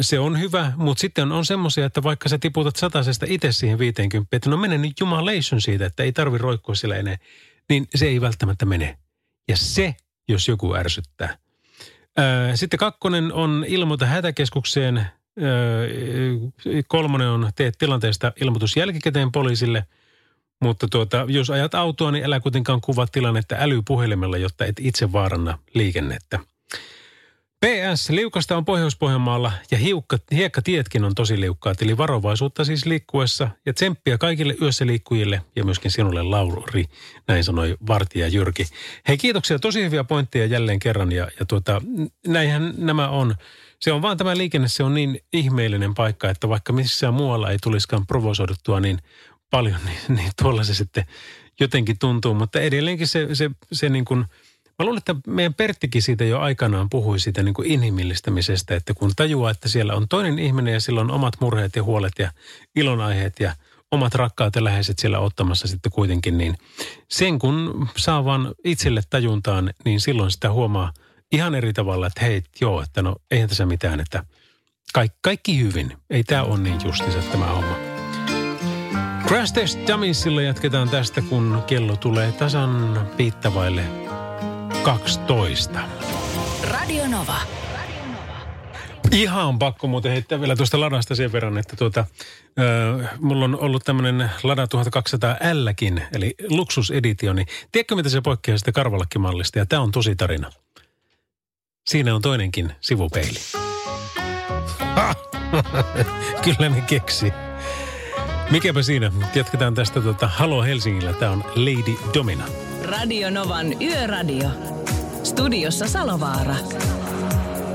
Se on hyvä, mutta sitten on semmoisia, että vaikka sä tiputat satasesta itse siihen 50, että no mene nyt jumalation siitä, että ei tarvi roikkua sillä enää, niin se ei välttämättä mene. Ja se, jos joku ärsyttää. Sitten kakkonen on ilmoita hätäkeskukseen. Kolmonen on tee tilanteesta ilmoitus jälkikäteen poliisille – mutta tuota, jos ajat autoa, niin älä kuitenkaan kuvaa tilannetta älypuhelimella, jotta et itse vaaranna liikennettä. PS, liukasta on Pohjois-Pohjanmaalla ja hiukka, hiekkatietkin on tosi liukkaat, eli varovaisuutta siis liikkuessa ja tsemppiä kaikille yössä liikkujille ja myöskin sinulle Lauri, näin sanoi Vartija Jyrki. Hei kiitoksia, tosi hyviä pointteja jälleen kerran ja, ja tuota, näinhän nämä on. Se on vaan tämä liikenne, se on niin ihmeellinen paikka, että vaikka missään muualla ei tulisikaan provosoiduttua, niin paljon, niin, niin tuolla se sitten jotenkin tuntuu. Mutta edelleenkin se, se, se niin kuin, mä luulen, että meidän Perttikin siitä jo aikanaan puhui siitä niin kuin inhimillistämisestä, että kun tajuaa, että siellä on toinen ihminen ja sillä on omat murheet ja huolet ja ilonaiheet ja omat rakkaat ja läheiset siellä ottamassa sitten kuitenkin, niin sen kun saa vaan itselle tajuntaan, niin silloin sitä huomaa ihan eri tavalla, että hei, joo, että no eihän tässä mitään, että kaikki, kaikki hyvin. Ei tämä ole niin justiinsa tämä homma. Crash Test Dummiesilla jatketaan tästä, kun kello tulee tasan piittavaille 12. Radio Nova. Ihan pakko muuten heittää vielä tuosta ladasta sen verran, että tuota, äh, mulla on ollut tämmöinen Lada 1200Lkin, eli luksuseditioni. Tiedätkö, mitä se poikkeaa sitä karvalakkimallista? Ja tämä on tosi tarina. Siinä on toinenkin sivupeili. Kyllä ne keksi. Mikäpä siinä. Jatketaan tästä tuota Halo Helsingillä. Tämä on Lady Domina. Radio Novan Yöradio. Studiossa Salovaara.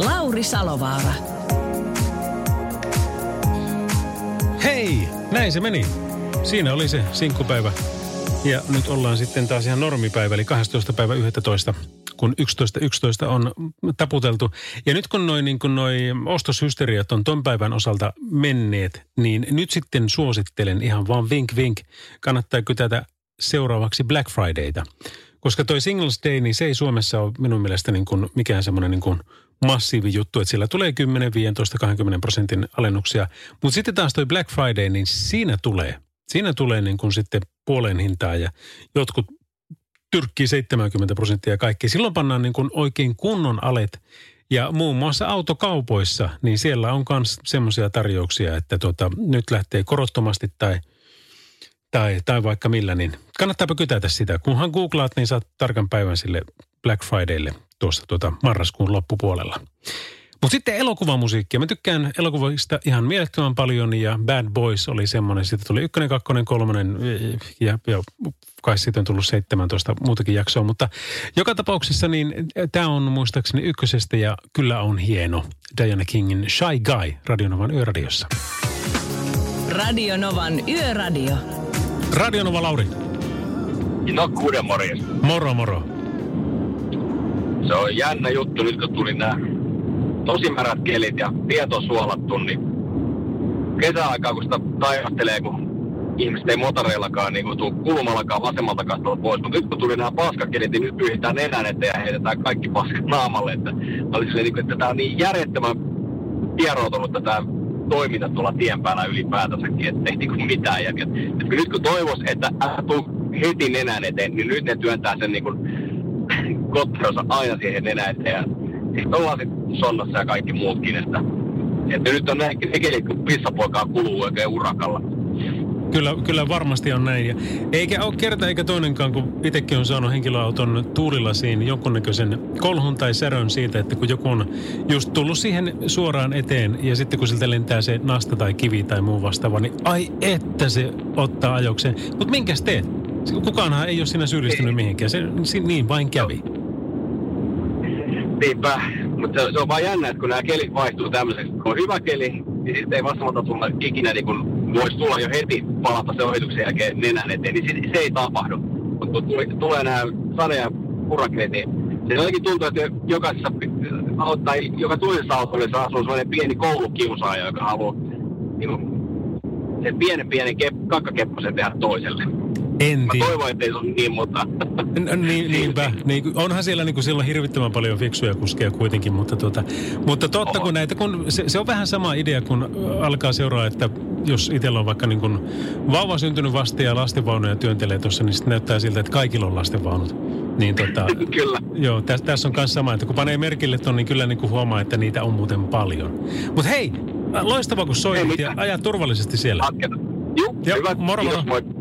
Lauri Salovaara. Hei, näin se meni. Siinä oli se sinkkupäivä. Ja nyt ollaan sitten taas ihan normipäivä, eli 12. päivä 11. kun 11.11 11 on taputeltu. Ja nyt kun noin niin kun noi ostoshysteriat on ton päivän osalta menneet, niin nyt sitten suosittelen ihan vaan vink vink, kannattaa kytätä seuraavaksi Black Fridayta. Koska toi Singles Day, niin se ei Suomessa ole minun mielestä niin kuin mikään semmoinen niin kuin massiivi juttu, että sillä tulee 10, 15, 20 prosentin alennuksia. Mutta sitten taas toi Black Friday, niin siinä tulee, siinä tulee niin kuin sitten puolen hintaa ja jotkut tyrkkii 70 prosenttia kaikki. Silloin pannaan niin kuin oikein kunnon alet ja muun muassa autokaupoissa, niin siellä on myös semmoisia tarjouksia, että tota, nyt lähtee korottomasti tai, tai, tai vaikka millä, niin kannattaapa kytätä sitä. Kunhan googlaat, niin saat tarkan päivän sille Black Fridaylle tuossa tuota marraskuun loppupuolella. Mutta sitten elokuvamusiikkia. Mä tykkään elokuvista ihan mielettömän paljon ja Bad Boys oli semmoinen. Sitten tuli ykkönen, kakkonen, kolmonen ja, ja kai sitten on tullut 17 muutakin jaksoa. Mutta joka tapauksessa niin tämä on muistaakseni ykkösestä ja kyllä on hieno. Diana Kingin Shy Guy Radionovan yöradiossa. Radionovan Yöradio. Radionova Lauri. No kuuden morjens. Moro moro. Se on jännä juttu nyt kun tuli nämä tosi märät kelit ja tieto suolattu, niin kesäaikaa kun sitä taivastelee, kun ihmiset ei motoreillakaan niin tuu kulmallakaan vasemmalta kastalta pois. Mutta nyt kun tuli nämä paskakelit, niin nyt pyyhitään nenän eteen ja heitetään kaikki paskat naamalle. Että, oli silleen, niin kuin, että tämä on niin järjettömän kieroutunut tätä toiminta tuolla tien päällä ylipäätänsäkin, että ei niin mitään järkeä. Et nyt kun toivois, että älä tuu heti nenän eteen, niin nyt ne työntää sen niin kuin kotteronsa aina siihen nenän eteen. Sitten ollaan sitten sonnassa ja kaikki muutkin, että, että nyt on ne kelit, kun pissapoikaa kuluu oikein urakalla. Kyllä, kyllä varmasti on näin. Ja eikä ole kerta eikä toinenkaan, kun itsekin on saanut henkilöauton tuulilasiin jonkunnäköisen kolhun tai särön siitä, että kun joku on just tullut siihen suoraan eteen ja sitten kun siltä lentää se nasta tai kivi tai muu vastaava, niin ai että se ottaa ajokseen. Mutta minkäs teet? Kukaanhan ei ole siinä syyllistynyt mihinkään. Se, se niin vain kävi. Niinpä, mutta se, se, on vaan jännä, että kun nämä kelit vaihtuu tämmöiseksi, kun on hyvä keli, niin sitten ei vastamalta tulla ikinä niin kun voisi tulla jo heti palata se ohituksen jälkeen nenän eteen, niin se, se ei tapahdu. Mutta kun tulee, tulee nämä sade- ja purakeet, niin se jotenkin tuntuu, että jokaisessa, tai joka toisessa autossa asuu sellainen pieni koulukiusaaja, joka haluaa niin kuin, sen pienen pienen kep, kakkakepposen tehdä toiselle. En Mä tiedä. toivon, ettei se ole niin, mutta... N- Niin, niinpä. Niin, onhan siellä niin kuin silloin hirvittävän paljon fiksuja kuskeja kuitenkin, mutta, tuota, mutta totta kun näitä, kun se, se, on vähän sama idea, kun alkaa seuraa, että jos itsellä on vaikka niin kuin vauva syntynyt vasta ja lastenvaunuja työntelee tuossa, niin sitten näyttää siltä, että kaikilla on lastenvaunut. Niin tota, Kyllä. joo, tässä, tässä on myös sama, että kun panee merkille ton, niin kyllä niin kuin huomaa, että niitä on muuten paljon. Mutta hei, loistavaa kun soitit ja ajat turvallisesti siellä. Jatketaan. Juu, Joo, hyvä. moro, Kiitos, moro. moi.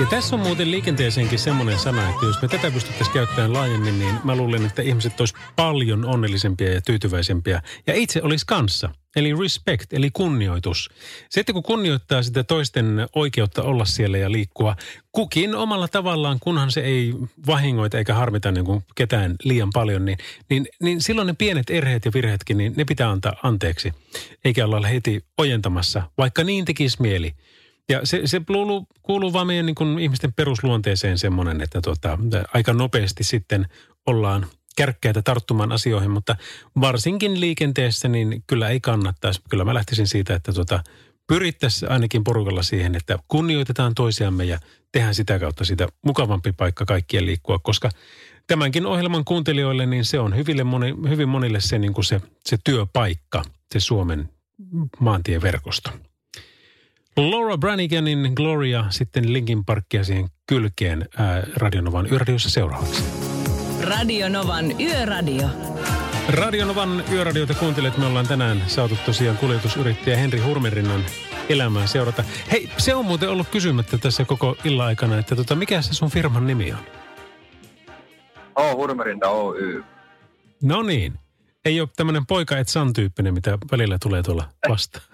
Ja tässä on muuten liikenteeseenkin semmoinen sana, että jos me tätä pystyttäisiin käyttämään laajemmin, niin mä luulen, että ihmiset olisi paljon onnellisempia ja tyytyväisempiä. Ja itse olisi kanssa. Eli respect, eli kunnioitus. Että kun kunnioittaa sitä toisten oikeutta olla siellä ja liikkua kukin omalla tavallaan, kunhan se ei vahingoita eikä harmita niin kuin ketään liian paljon, niin, niin, niin silloin ne pienet erheet ja virheetkin, niin ne pitää antaa anteeksi. Eikä olla heti ojentamassa, vaikka niin tekisi mieli. Ja se, se kuuluu, kuuluu vaan meidän niin kuin ihmisten perusluonteeseen semmoinen, että tota, aika nopeasti sitten ollaan kärkkäitä tarttumaan asioihin, mutta varsinkin liikenteessä niin kyllä ei kannattaisi. Kyllä mä lähtisin siitä, että tota, pyrittäisiin ainakin porukalla siihen, että kunnioitetaan toisiamme ja tehdään sitä kautta sitä mukavampi paikka kaikkien liikkua, koska tämänkin ohjelman kuuntelijoille niin se on hyville moni, hyvin monille se, niin kuin se, se työpaikka, se Suomen maantieverkosto. Laura Branniganin Gloria sitten Linkin Parkia siihen kylkeen ää, Radionovan yöradiossa seuraavaksi. Radionovan Yöradio. Radionovan yöradioita kuuntelet. Me ollaan tänään saatu tosiaan kuljetusyrittäjä Henri Hurmerinnan elämää seurata. Hei, se on muuten ollut kysymättä tässä koko illan aikana, että tota, mikä se sun firman nimi on? H. Hurmerinta Oy. No niin. Ei ole tämmöinen poika et san tyyppinen, mitä välillä tulee tuolla vastaan.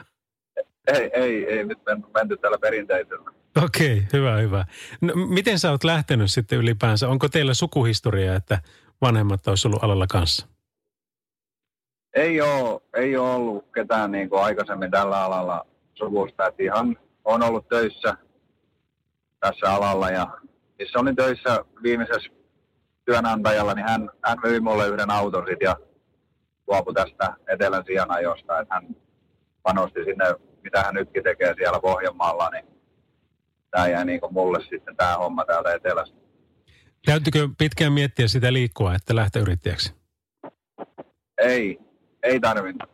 Ei, ei, ei nyt menty, menty tällä perinteisellä. Okei, hyvä, hyvä. No, miten sä oot lähtenyt sitten ylipäänsä? Onko teillä sukuhistoria, että vanhemmat olisi ollut alalla kanssa? Ei ole, ei ole ollut ketään niin kuin aikaisemmin tällä alalla suvusta. Että ihan on ollut töissä tässä alalla ja missä olin töissä viimeisessä työnantajalla, niin hän, hän myi mulle yhden auton sit ja luopui tästä etelän sijanajosta. Että hän panosti sinne, mitä hän nytkin tekee siellä Pohjanmaalla, niin tämä jäi niin mulle sitten tämä homma täältä etelästä. Täytyykö pitkään miettiä sitä liikkua, että lähteä yrittäjäksi? Ei, ei tarvinnut.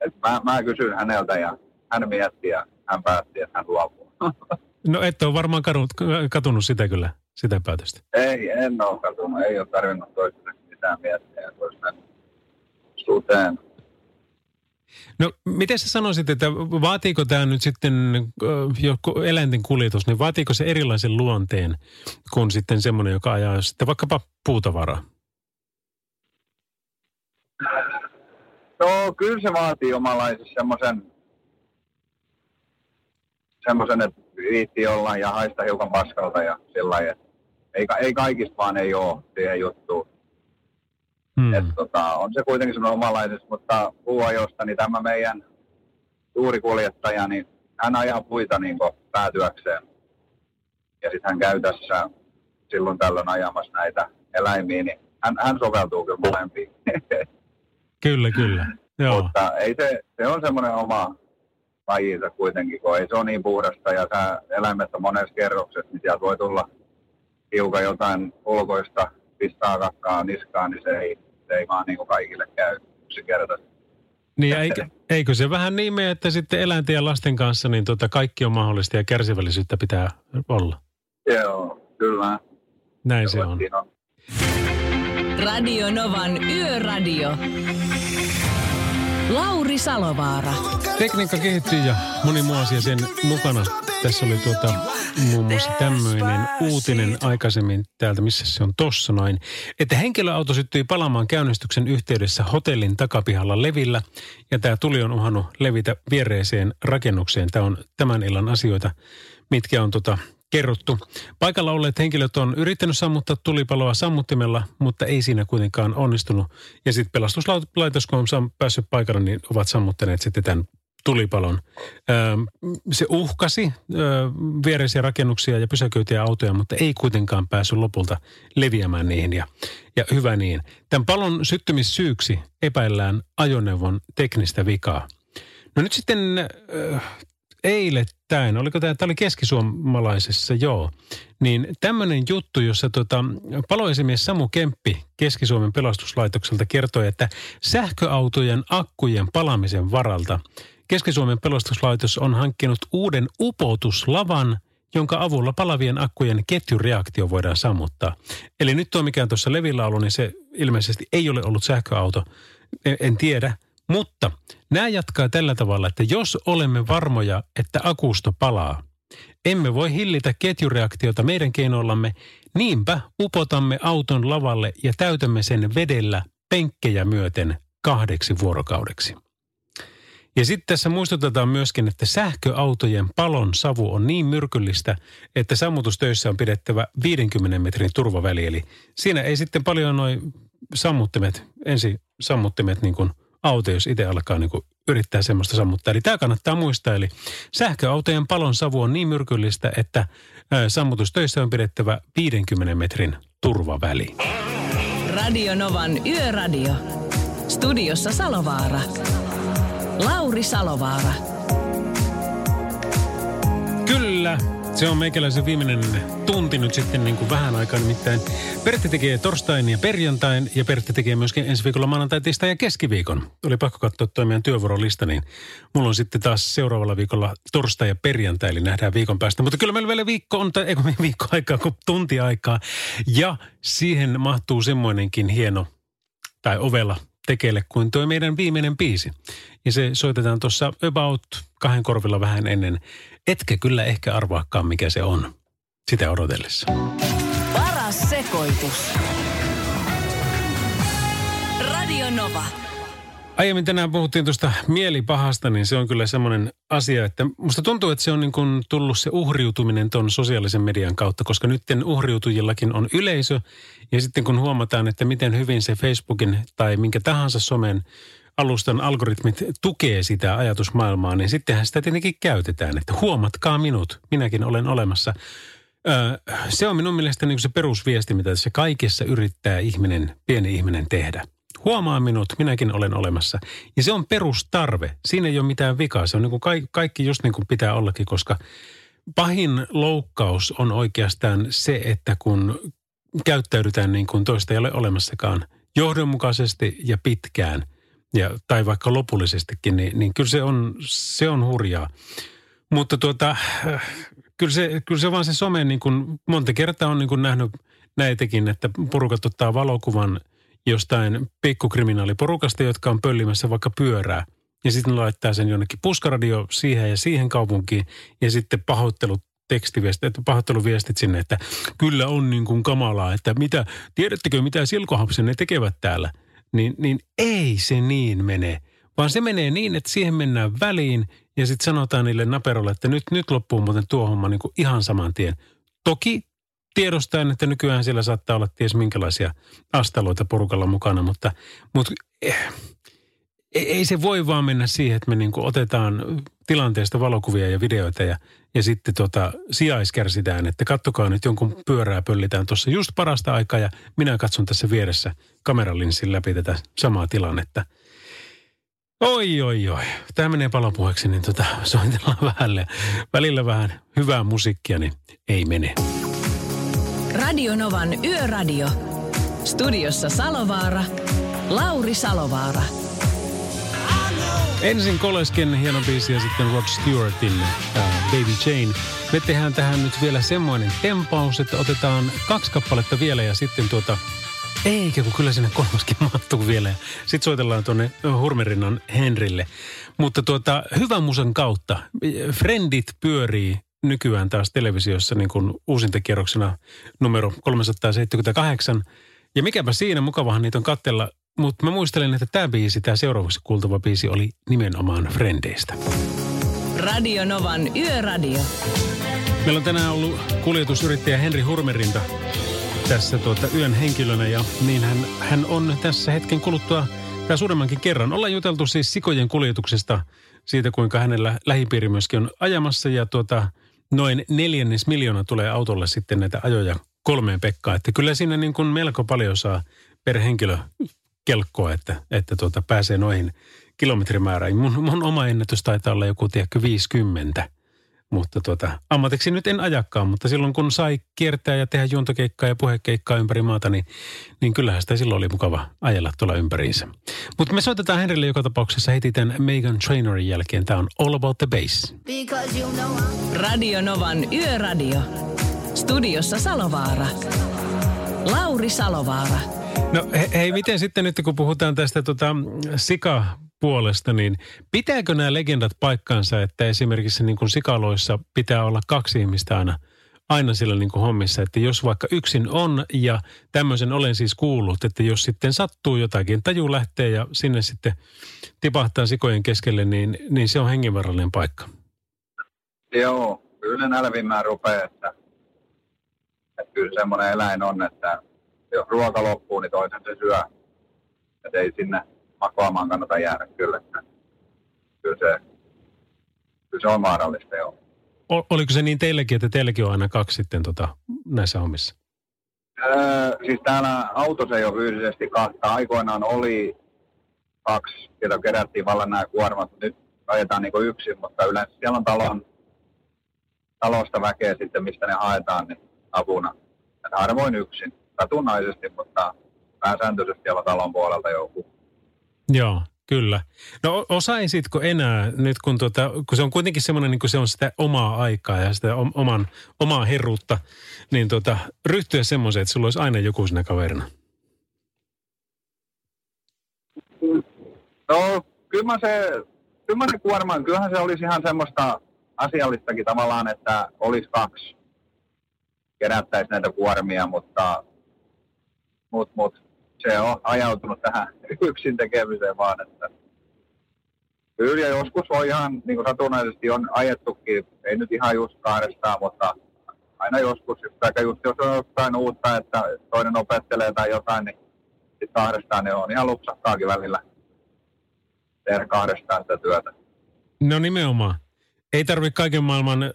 Et mä, mä kysyin häneltä ja hän mietti ja hän päätti, että hän luopuu. No et ole varmaan kadunut, katunut sitä kyllä, sitä päätöstä. ei, en ole katunut. Ei ole tarvinnut toistaiseksi mitään miettiä. mennyt suteen. No miten sä sanoisit, että vaatiiko tämä nyt sitten ö, joku eläinten kuljetus, niin vaatiiko se erilaisen luonteen kuin sitten semmoinen, joka ajaa sitten vaikkapa puutavaraa? No kyllä se vaatii omanlaisen semmoisen, semmoisen, että viitti olla ja haista hiukan paskalta ja sillä lailla, ei, ei kaikista vaan ei ole siihen juttuun. Hmm. Et, tota, on se kuitenkin semmoinen omanlaisessa, mutta puuajosta, niin tämä meidän suuri kuljettaja, niin hän ajaa puita niin päätyäkseen. Ja sitten hän käy tässä silloin tällöin ajamassa näitä eläimiä, niin hän, hän soveltuu kyllä molempiin. Kyllä, kyllä. Joo. Mutta ei se, se on semmoinen oma lajinsa kuitenkin, kun ei se ole niin puhdasta ja sä eläimet on monessa kerroksessa, niin sieltä voi tulla hiukan jotain ulkoista, pistää kakkaa niskaan, niin se ei, se ei vaan niin kuin kaikille käy yksinkertaisesti. Niin eikö, eikö se vähän niin mene, että sitten eläinten ja lasten kanssa niin tota kaikki on mahdollista ja kärsivällisyyttä pitää olla? Joo, kyllä. Näin se on. On. Radio Novan Yöradio. Lauri Salovaara. Tekniikka kehittyy ja moni muu asia sen mukana. Tässä oli tuota, muun muassa tämmöinen uutinen aikaisemmin täältä, missä se on tossa noin, että henkilöauto syttyi palaamaan käynnistyksen yhteydessä hotellin takapihalla Levillä ja tämä tuli on uhannut levitä viereiseen rakennukseen. Tämä on tämän illan asioita, mitkä on tota, kerrottu. Paikalla olleet henkilöt on yrittänyt sammuttaa tulipaloa sammuttimella, mutta ei siinä kuitenkaan onnistunut. Ja sitten pelastuslaitos, kun on päässyt paikalle, niin ovat sammuttaneet sitten tämän tulipalon. Se uhkasi viereisiä rakennuksia ja pysäköityjä autoja, mutta ei kuitenkaan päässyt lopulta leviämään niihin ja, ja hyvä niin. Tämän palon syttymissyyksi epäillään ajoneuvon teknistä vikaa. No nyt sitten eilettäin, oliko tämä, tämä oli keskisuomalaisessa, joo, niin tämmöinen juttu, jossa tota, paloesimies Samu Kemppi Keski-Suomen pelastuslaitokselta kertoi, että sähköautojen akkujen palamisen varalta Keski-Suomen pelastuslaitos on hankkinut uuden upotuslavan, jonka avulla palavien akkujen ketjureaktio voidaan sammuttaa. Eli nyt tuo mikä on tuossa levillä ollut, niin se ilmeisesti ei ole ollut sähköauto. En- En tiedä, mutta nämä jatkaa tällä tavalla, että jos olemme varmoja, että akusto palaa, emme voi hillitä ketjureaktiota meidän keinoillamme, niinpä upotamme auton lavalle ja täytämme sen vedellä penkkejä myöten kahdeksi vuorokaudeksi. Ja sitten tässä muistutetaan myöskin, että sähköautojen palon savu on niin myrkyllistä, että sammutustöissä on pidettävä 50 metrin turvaväli. Eli siinä ei sitten paljon noin sammuttimet, ensi sammuttimet niin kuin auto, jos itse alkaa niin yrittää semmoista sammuttaa. Eli tämä kannattaa muistaa. Eli sähköautojen palon savu on niin myrkyllistä, että sammutustöissä on pidettävä 50 metrin turvaväli. Radio Novan Yöradio. Studiossa Salovaara. Lauri Salovaara. Kyllä, Se on meikäläisen viimeinen tunti nyt sitten niin kuin vähän aikaa nimittäin. Pertti tekee torstain ja perjantain ja Pertti tekee myöskin ensi viikolla maanantai, tiistai ja keskiviikon. Oli pakko katsoa toi meidän työvuorolista, niin mulla on sitten taas seuraavalla viikolla torstai ja perjantai, eli nähdään viikon päästä. Mutta kyllä meillä vielä viikko on, tai eikö viikko aikaa kuin tunti aikaa. Ja siihen mahtuu semmoinenkin hieno, tai ovella tekeille kuin tuo meidän viimeinen biisi. Ja se soitetaan tuossa about kahden korvilla vähän ennen. Etkä kyllä ehkä arvaakaan, mikä se on. Sitä odotellessa. Paras sekoitus. Radio Nova. Aiemmin tänään puhuttiin tuosta mielipahasta, niin se on kyllä semmoinen asia, että musta tuntuu, että se on niin kuin tullut se uhriutuminen ton sosiaalisen median kautta, koska nyt uhriutujillakin on yleisö. Ja sitten kun huomataan, että miten hyvin se Facebookin tai minkä tahansa somen alustan algoritmit tukee sitä ajatusmaailmaa, niin sittenhän sitä tietenkin käytetään, että huomatkaa minut, minäkin olen olemassa. Öö, se on minun mielestäni niin se perusviesti, mitä se kaikessa yrittää ihminen, pieni ihminen tehdä. Huomaa minut, minäkin olen olemassa. Ja se on perustarve. Siinä ei ole mitään vikaa. Se on niin kuin kaikki, kaikki just niin kuin pitää ollakin, koska pahin loukkaus on oikeastaan se, että kun käyttäydytään niin kuin toista ei ole olemassakaan johdonmukaisesti ja pitkään – ja, tai vaikka lopullisestikin, niin, niin kyllä se on, se on hurjaa. Mutta tuota, kyllä se, kyllä se vaan se some, niin kuin monta kertaa on niin kuin nähnyt näitäkin, että porukat ottaa valokuvan jostain pikkukriminaaliporukasta, jotka on pöllimässä vaikka pyörää. Ja sitten laittaa sen jonnekin puskaradio siihen ja siihen kaupunkiin ja sitten pahoittelut tekstiviestit, pahoitteluviestit sinne, että kyllä on niin kuin kamalaa, että mitä, tiedättekö mitä silkohapsen ne tekevät täällä – niin, niin ei se niin mene. Vaan se menee niin, että siihen mennään väliin ja sitten sanotaan niille naperolle, että nyt, nyt loppuu muuten tuo homma niin kuin ihan saman tien. Toki tiedostaen, että nykyään siellä saattaa olla ties minkälaisia astaloita porukalla mukana, mutta, mutta eh, ei se voi vaan mennä siihen, että me niin otetaan tilanteesta valokuvia ja videoita ja, ja sitten tota, sijaiskärsitään, että kattokaa nyt jonkun pyörää pöllitään tuossa just parasta aikaa ja minä katson tässä vieressä kameralinssin läpi tätä samaa tilannetta. Oi, oi, oi. Tämä menee palopuheeksi, niin tota, soitellaan vähän, välillä vähän hyvää musiikkia, niin ei mene. Radio Novan Yöradio. Studiossa Salovaara. Lauri Salovaara. Ensin Kolesken hieno biisi ja sitten Rod Stewartin uh, Baby Jane. Me tehdään tähän nyt vielä semmoinen tempaus, että otetaan kaksi kappaletta vielä ja sitten tuota... Eikä, kun kyllä sinne kolmaskin mahtuu vielä. Sitten soitellaan tuonne Hurmerinnan Henrille. Mutta tuota, hyvän musan kautta. Friendit pyörii nykyään taas televisiossa niin kuin uusintakierroksena numero 378. Ja mikäpä siinä, mukavahan niitä on kattella mutta mä muistelen, että tämä biisi, tämä seuraavaksi kuultava biisi oli nimenomaan Frendeistä. Radio Novan Yöradio. Meillä on tänään ollut kuljetusyrittäjä Henri Hurmerinta tässä tuota yön henkilönä ja niin hän, hän on tässä hetken kuluttua tämä suuremmankin kerran. Ollaan juteltu siis sikojen kuljetuksesta, siitä kuinka hänellä lähipiiri myöskin on ajamassa ja tuota, noin neljännes miljoona tulee autolle sitten näitä ajoja kolmeen Pekkaa. Että kyllä siinä niin kuin melko paljon saa per henkilö kelkkoa, että, että tuota, pääsee noihin kilometrimääräin. Mun, mun oma ennätys taitaa olla joku, tiedätkö, 50. Mutta tuota, ammatiksi nyt en ajakaan, mutta silloin kun sai kiertää ja tehdä juontokeikkaa ja puhekeikkaa ympäri maata, niin, niin kyllähän sitä silloin oli mukava ajella tuolla ympäriinsä. Mutta me soitetaan Henrille joka tapauksessa heti tämän Megan Trainerin jälkeen. Tämä on All About the Bass. Radio Novan Yöradio. Studiossa Salovaara. Lauri Salovaara. No he, hei, miten sitten nyt kun puhutaan tästä tota, sika-puolesta, niin pitääkö nämä legendat paikkaansa, että esimerkiksi niin kuin sikaloissa pitää olla kaksi ihmistä aina, aina sillä niin kuin hommissa, että jos vaikka yksin on ja tämmöisen olen siis kuullut, että jos sitten sattuu jotakin, taju lähtee ja sinne sitten tipahtaa sikojen keskelle, niin, niin se on hengenvarallinen paikka. Joo, kyllä nälvimään rupeaa, että, että kyllä semmoinen eläin on, että jos ruoka loppuu, niin toinen se syö. Et ei sinne makoamaan kannata jäädä kyllä. Kyllä se, kyllä se on vaarallista joo. Oliko se niin teillekin, että teilläkin on aina kaksi sitten tota, näissä hommissa? Öö, siis täällä autossa ei ole fyysisesti kahta. Aikoinaan oli kaksi, joita kerättiin vallan nämä kuormat. Nyt ajetaan niin yksin, mutta yleensä siellä on talon talosta väkeä sitten, mistä ne haetaan, niin apuna. Et harvoin yksin, satunnaisesti, mutta pääsääntöisesti siellä talon puolelta joku. Joo, kyllä. No osaisitko enää nyt, kun, tuota, kun se on kuitenkin semmoinen, niin kuin se on sitä omaa aikaa ja sitä oman, omaa herruutta, niin tuota, ryhtyä semmoiseen, että sulla olisi aina joku siinä kaverina? No, kyllä se, kyllä se kuorma, kyllähän se olisi ihan semmoista asiallistakin tavallaan, että olisi kaksi kerättäisi näitä kuormia, mutta mut, mut, se on ajautunut tähän yksin tekemiseen vaan, että kyllä ja joskus voi ihan niin kuin satunnaisesti on ajettukin, ei nyt ihan just kahdestaan, mutta aina joskus, tai just jos on jotain uutta, että toinen opettelee tai jotain, niin sitten kahdestaan ne on ihan lupsakkaakin välillä tehdä kahdestaan sitä työtä. No nimenomaan. Ei tarvitse kaiken maailman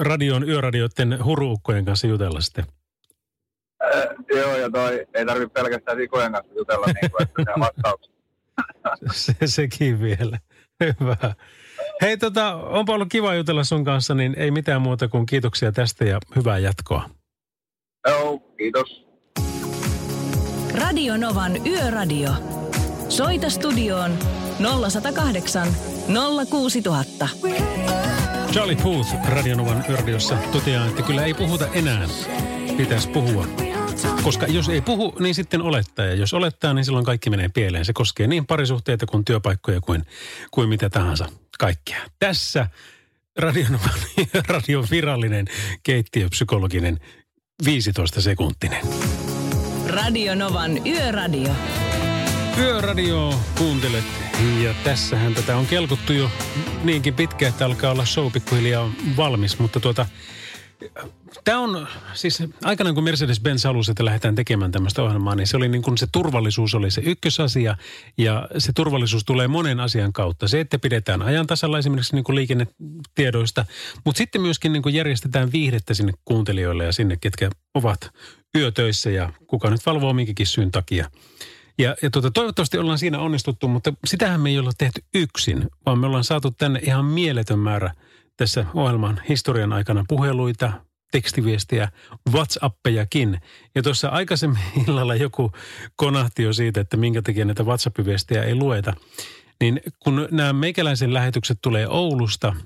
radion, yöradioiden huruukkojen kanssa jutella sitten. Joo, ja toi ei tarvitse pelkästään sikojen kanssa jutella, niin kuin, että se vastauksia. se, sekin vielä. Hyvä. Hei, tota, onpa ollut kiva jutella sun kanssa, niin ei mitään muuta kuin kiitoksia tästä ja hyvää jatkoa. Joo, kiitos. Radio Novan Yöradio. Soita studioon 0108 06000. Charlie Puth Radionovan yöradiossa toteaa, että kyllä ei puhuta enää. Pitäisi puhua. Koska jos ei puhu, niin sitten olettaa. Ja jos olettaa, niin silloin kaikki menee pieleen. Se koskee niin parisuhteita kuin työpaikkoja kuin, kuin mitä tahansa. Kaikkea. Tässä Radionovan radion virallinen keittiöpsykologinen 15 sekuntinen. Radio Novan Yöradio. Yöradio kuuntelet ja tässähän tätä on kelkuttu jo niinkin pitkä, että alkaa olla show pikkuhiljaa valmis, mutta tuota, Tämä on siis aikanaan kun Mercedes-Benz halusi, että lähdetään tekemään tämmöistä ohjelmaa, niin se oli niin kuin se turvallisuus oli se ykkösasia ja se turvallisuus tulee monen asian kautta. Se, että pidetään ajan tasalla esimerkiksi niin kuin liikennetiedoista, mutta sitten myöskin niin kuin järjestetään viihdettä sinne kuuntelijoille ja sinne, ketkä ovat yötöissä ja kuka nyt valvoo minkäkin syyn takia. Ja, ja tuota, toivottavasti ollaan siinä onnistuttu, mutta sitähän me ei olla tehty yksin, vaan me ollaan saatu tänne ihan mieletön määrä tässä ohjelman historian aikana puheluita, tekstiviestiä, WhatsAppejakin. Ja tuossa aikaisemmin illalla joku konahti jo siitä, että minkä takia näitä WhatsApp-viestejä ei lueta. Niin kun nämä meikäläisen lähetykset tulee Oulusta,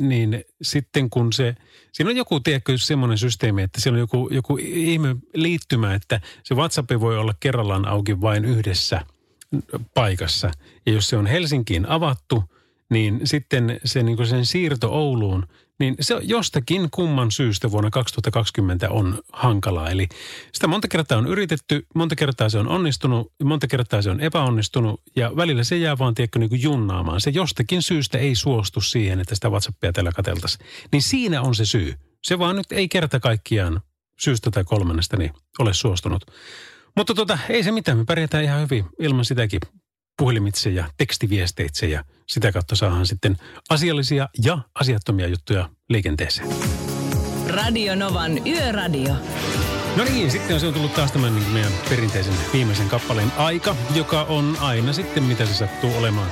niin sitten kun se, siinä on joku, tiedätkö, semmoinen systeemi, että siellä on joku, joku ihme liittymä, että se WhatsApp voi olla kerrallaan auki vain yhdessä paikassa. Ja jos se on Helsinkiin avattu, niin sitten se, niin kuin sen siirto Ouluun, niin se jostakin kumman syystä vuonna 2020 on hankalaa. Eli sitä monta kertaa on yritetty, monta kertaa se on onnistunut, monta kertaa se on epäonnistunut ja välillä se jää vaan tiedätkö niin kuin junnaamaan. Se jostakin syystä ei suostu siihen, että sitä WhatsAppia täällä kateltaisiin. Niin siinä on se syy. Se vaan nyt ei kerta kaikkiaan syystä tai kolmannesta niin ole suostunut. Mutta tota, ei se mitään, me pärjätään ihan hyvin ilman sitäkin puhelimitse ja tekstiviesteitse ja sitä kautta saadaan sitten asiallisia ja asiattomia juttuja liikenteeseen. Radio Novan Yöradio. No niin, sitten se on tullut taas tämän niin meidän perinteisen viimeisen kappaleen aika, joka on aina sitten mitä se sattuu olemaan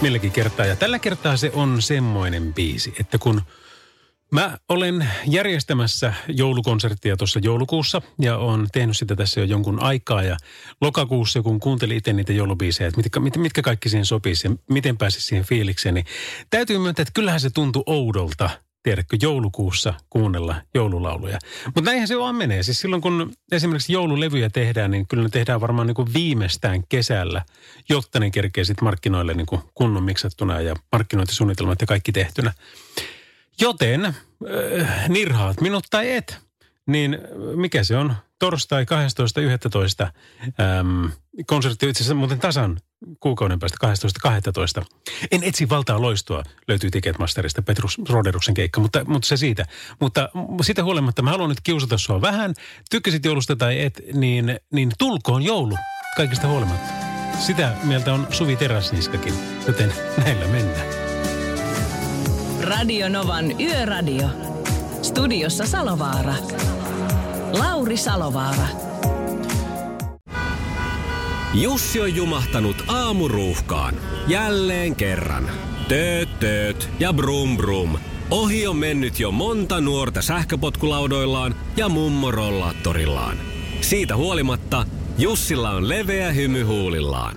milläkin kertaa. Ja tällä kertaa se on semmoinen biisi, että kun – Mä olen järjestämässä joulukonserttia tuossa joulukuussa ja on tehnyt sitä tässä jo jonkun aikaa. Ja lokakuussa, kun kuuntelin itse niitä joulubiisejä, että mitkä, mitkä kaikki siihen sopisi ja miten pääsisi siihen fiilikseen, niin täytyy myöntää, että kyllähän se tuntui oudolta, tiedätkö, joulukuussa kuunnella joululauluja. Mutta näinhän se vaan menee. Siis silloin, kun esimerkiksi joululevyjä tehdään, niin kyllä ne tehdään varmaan niin kuin viimeistään kesällä, jotta ne kerkee sitten markkinoille niin kuin kunnon miksattuna ja markkinointisuunnitelmat ja kaikki tehtynä. Joten äh, nirhaat minut tai et, niin mikä se on? Torstai 12.11. Ähm, konsertti itse asiassa muuten tasan kuukauden päästä 12.12. En etsi valtaa loistua, löytyy Ticketmasterista Petrus Roderuksen keikka, mutta, mutta se siitä. Mutta sitä huolimatta mä haluan nyt kiusata sua vähän. Tykkäsit joulusta tai et, niin, niin tulkoon joulu kaikista huolimatta. Sitä mieltä on Suvi Teräsniskakin, joten näillä mennään. Radio Novan Yöradio. Studiossa Salovaara. Lauri Salovaara. Jussi on jumahtanut aamuruuhkaan. Jälleen kerran. Tööt, tööt ja brum brum Ohi on mennyt jo monta nuorta sähköpotkulaudoillaan ja mummorollaattorillaan. Siitä huolimatta Jussilla on leveä hymy huulillaan.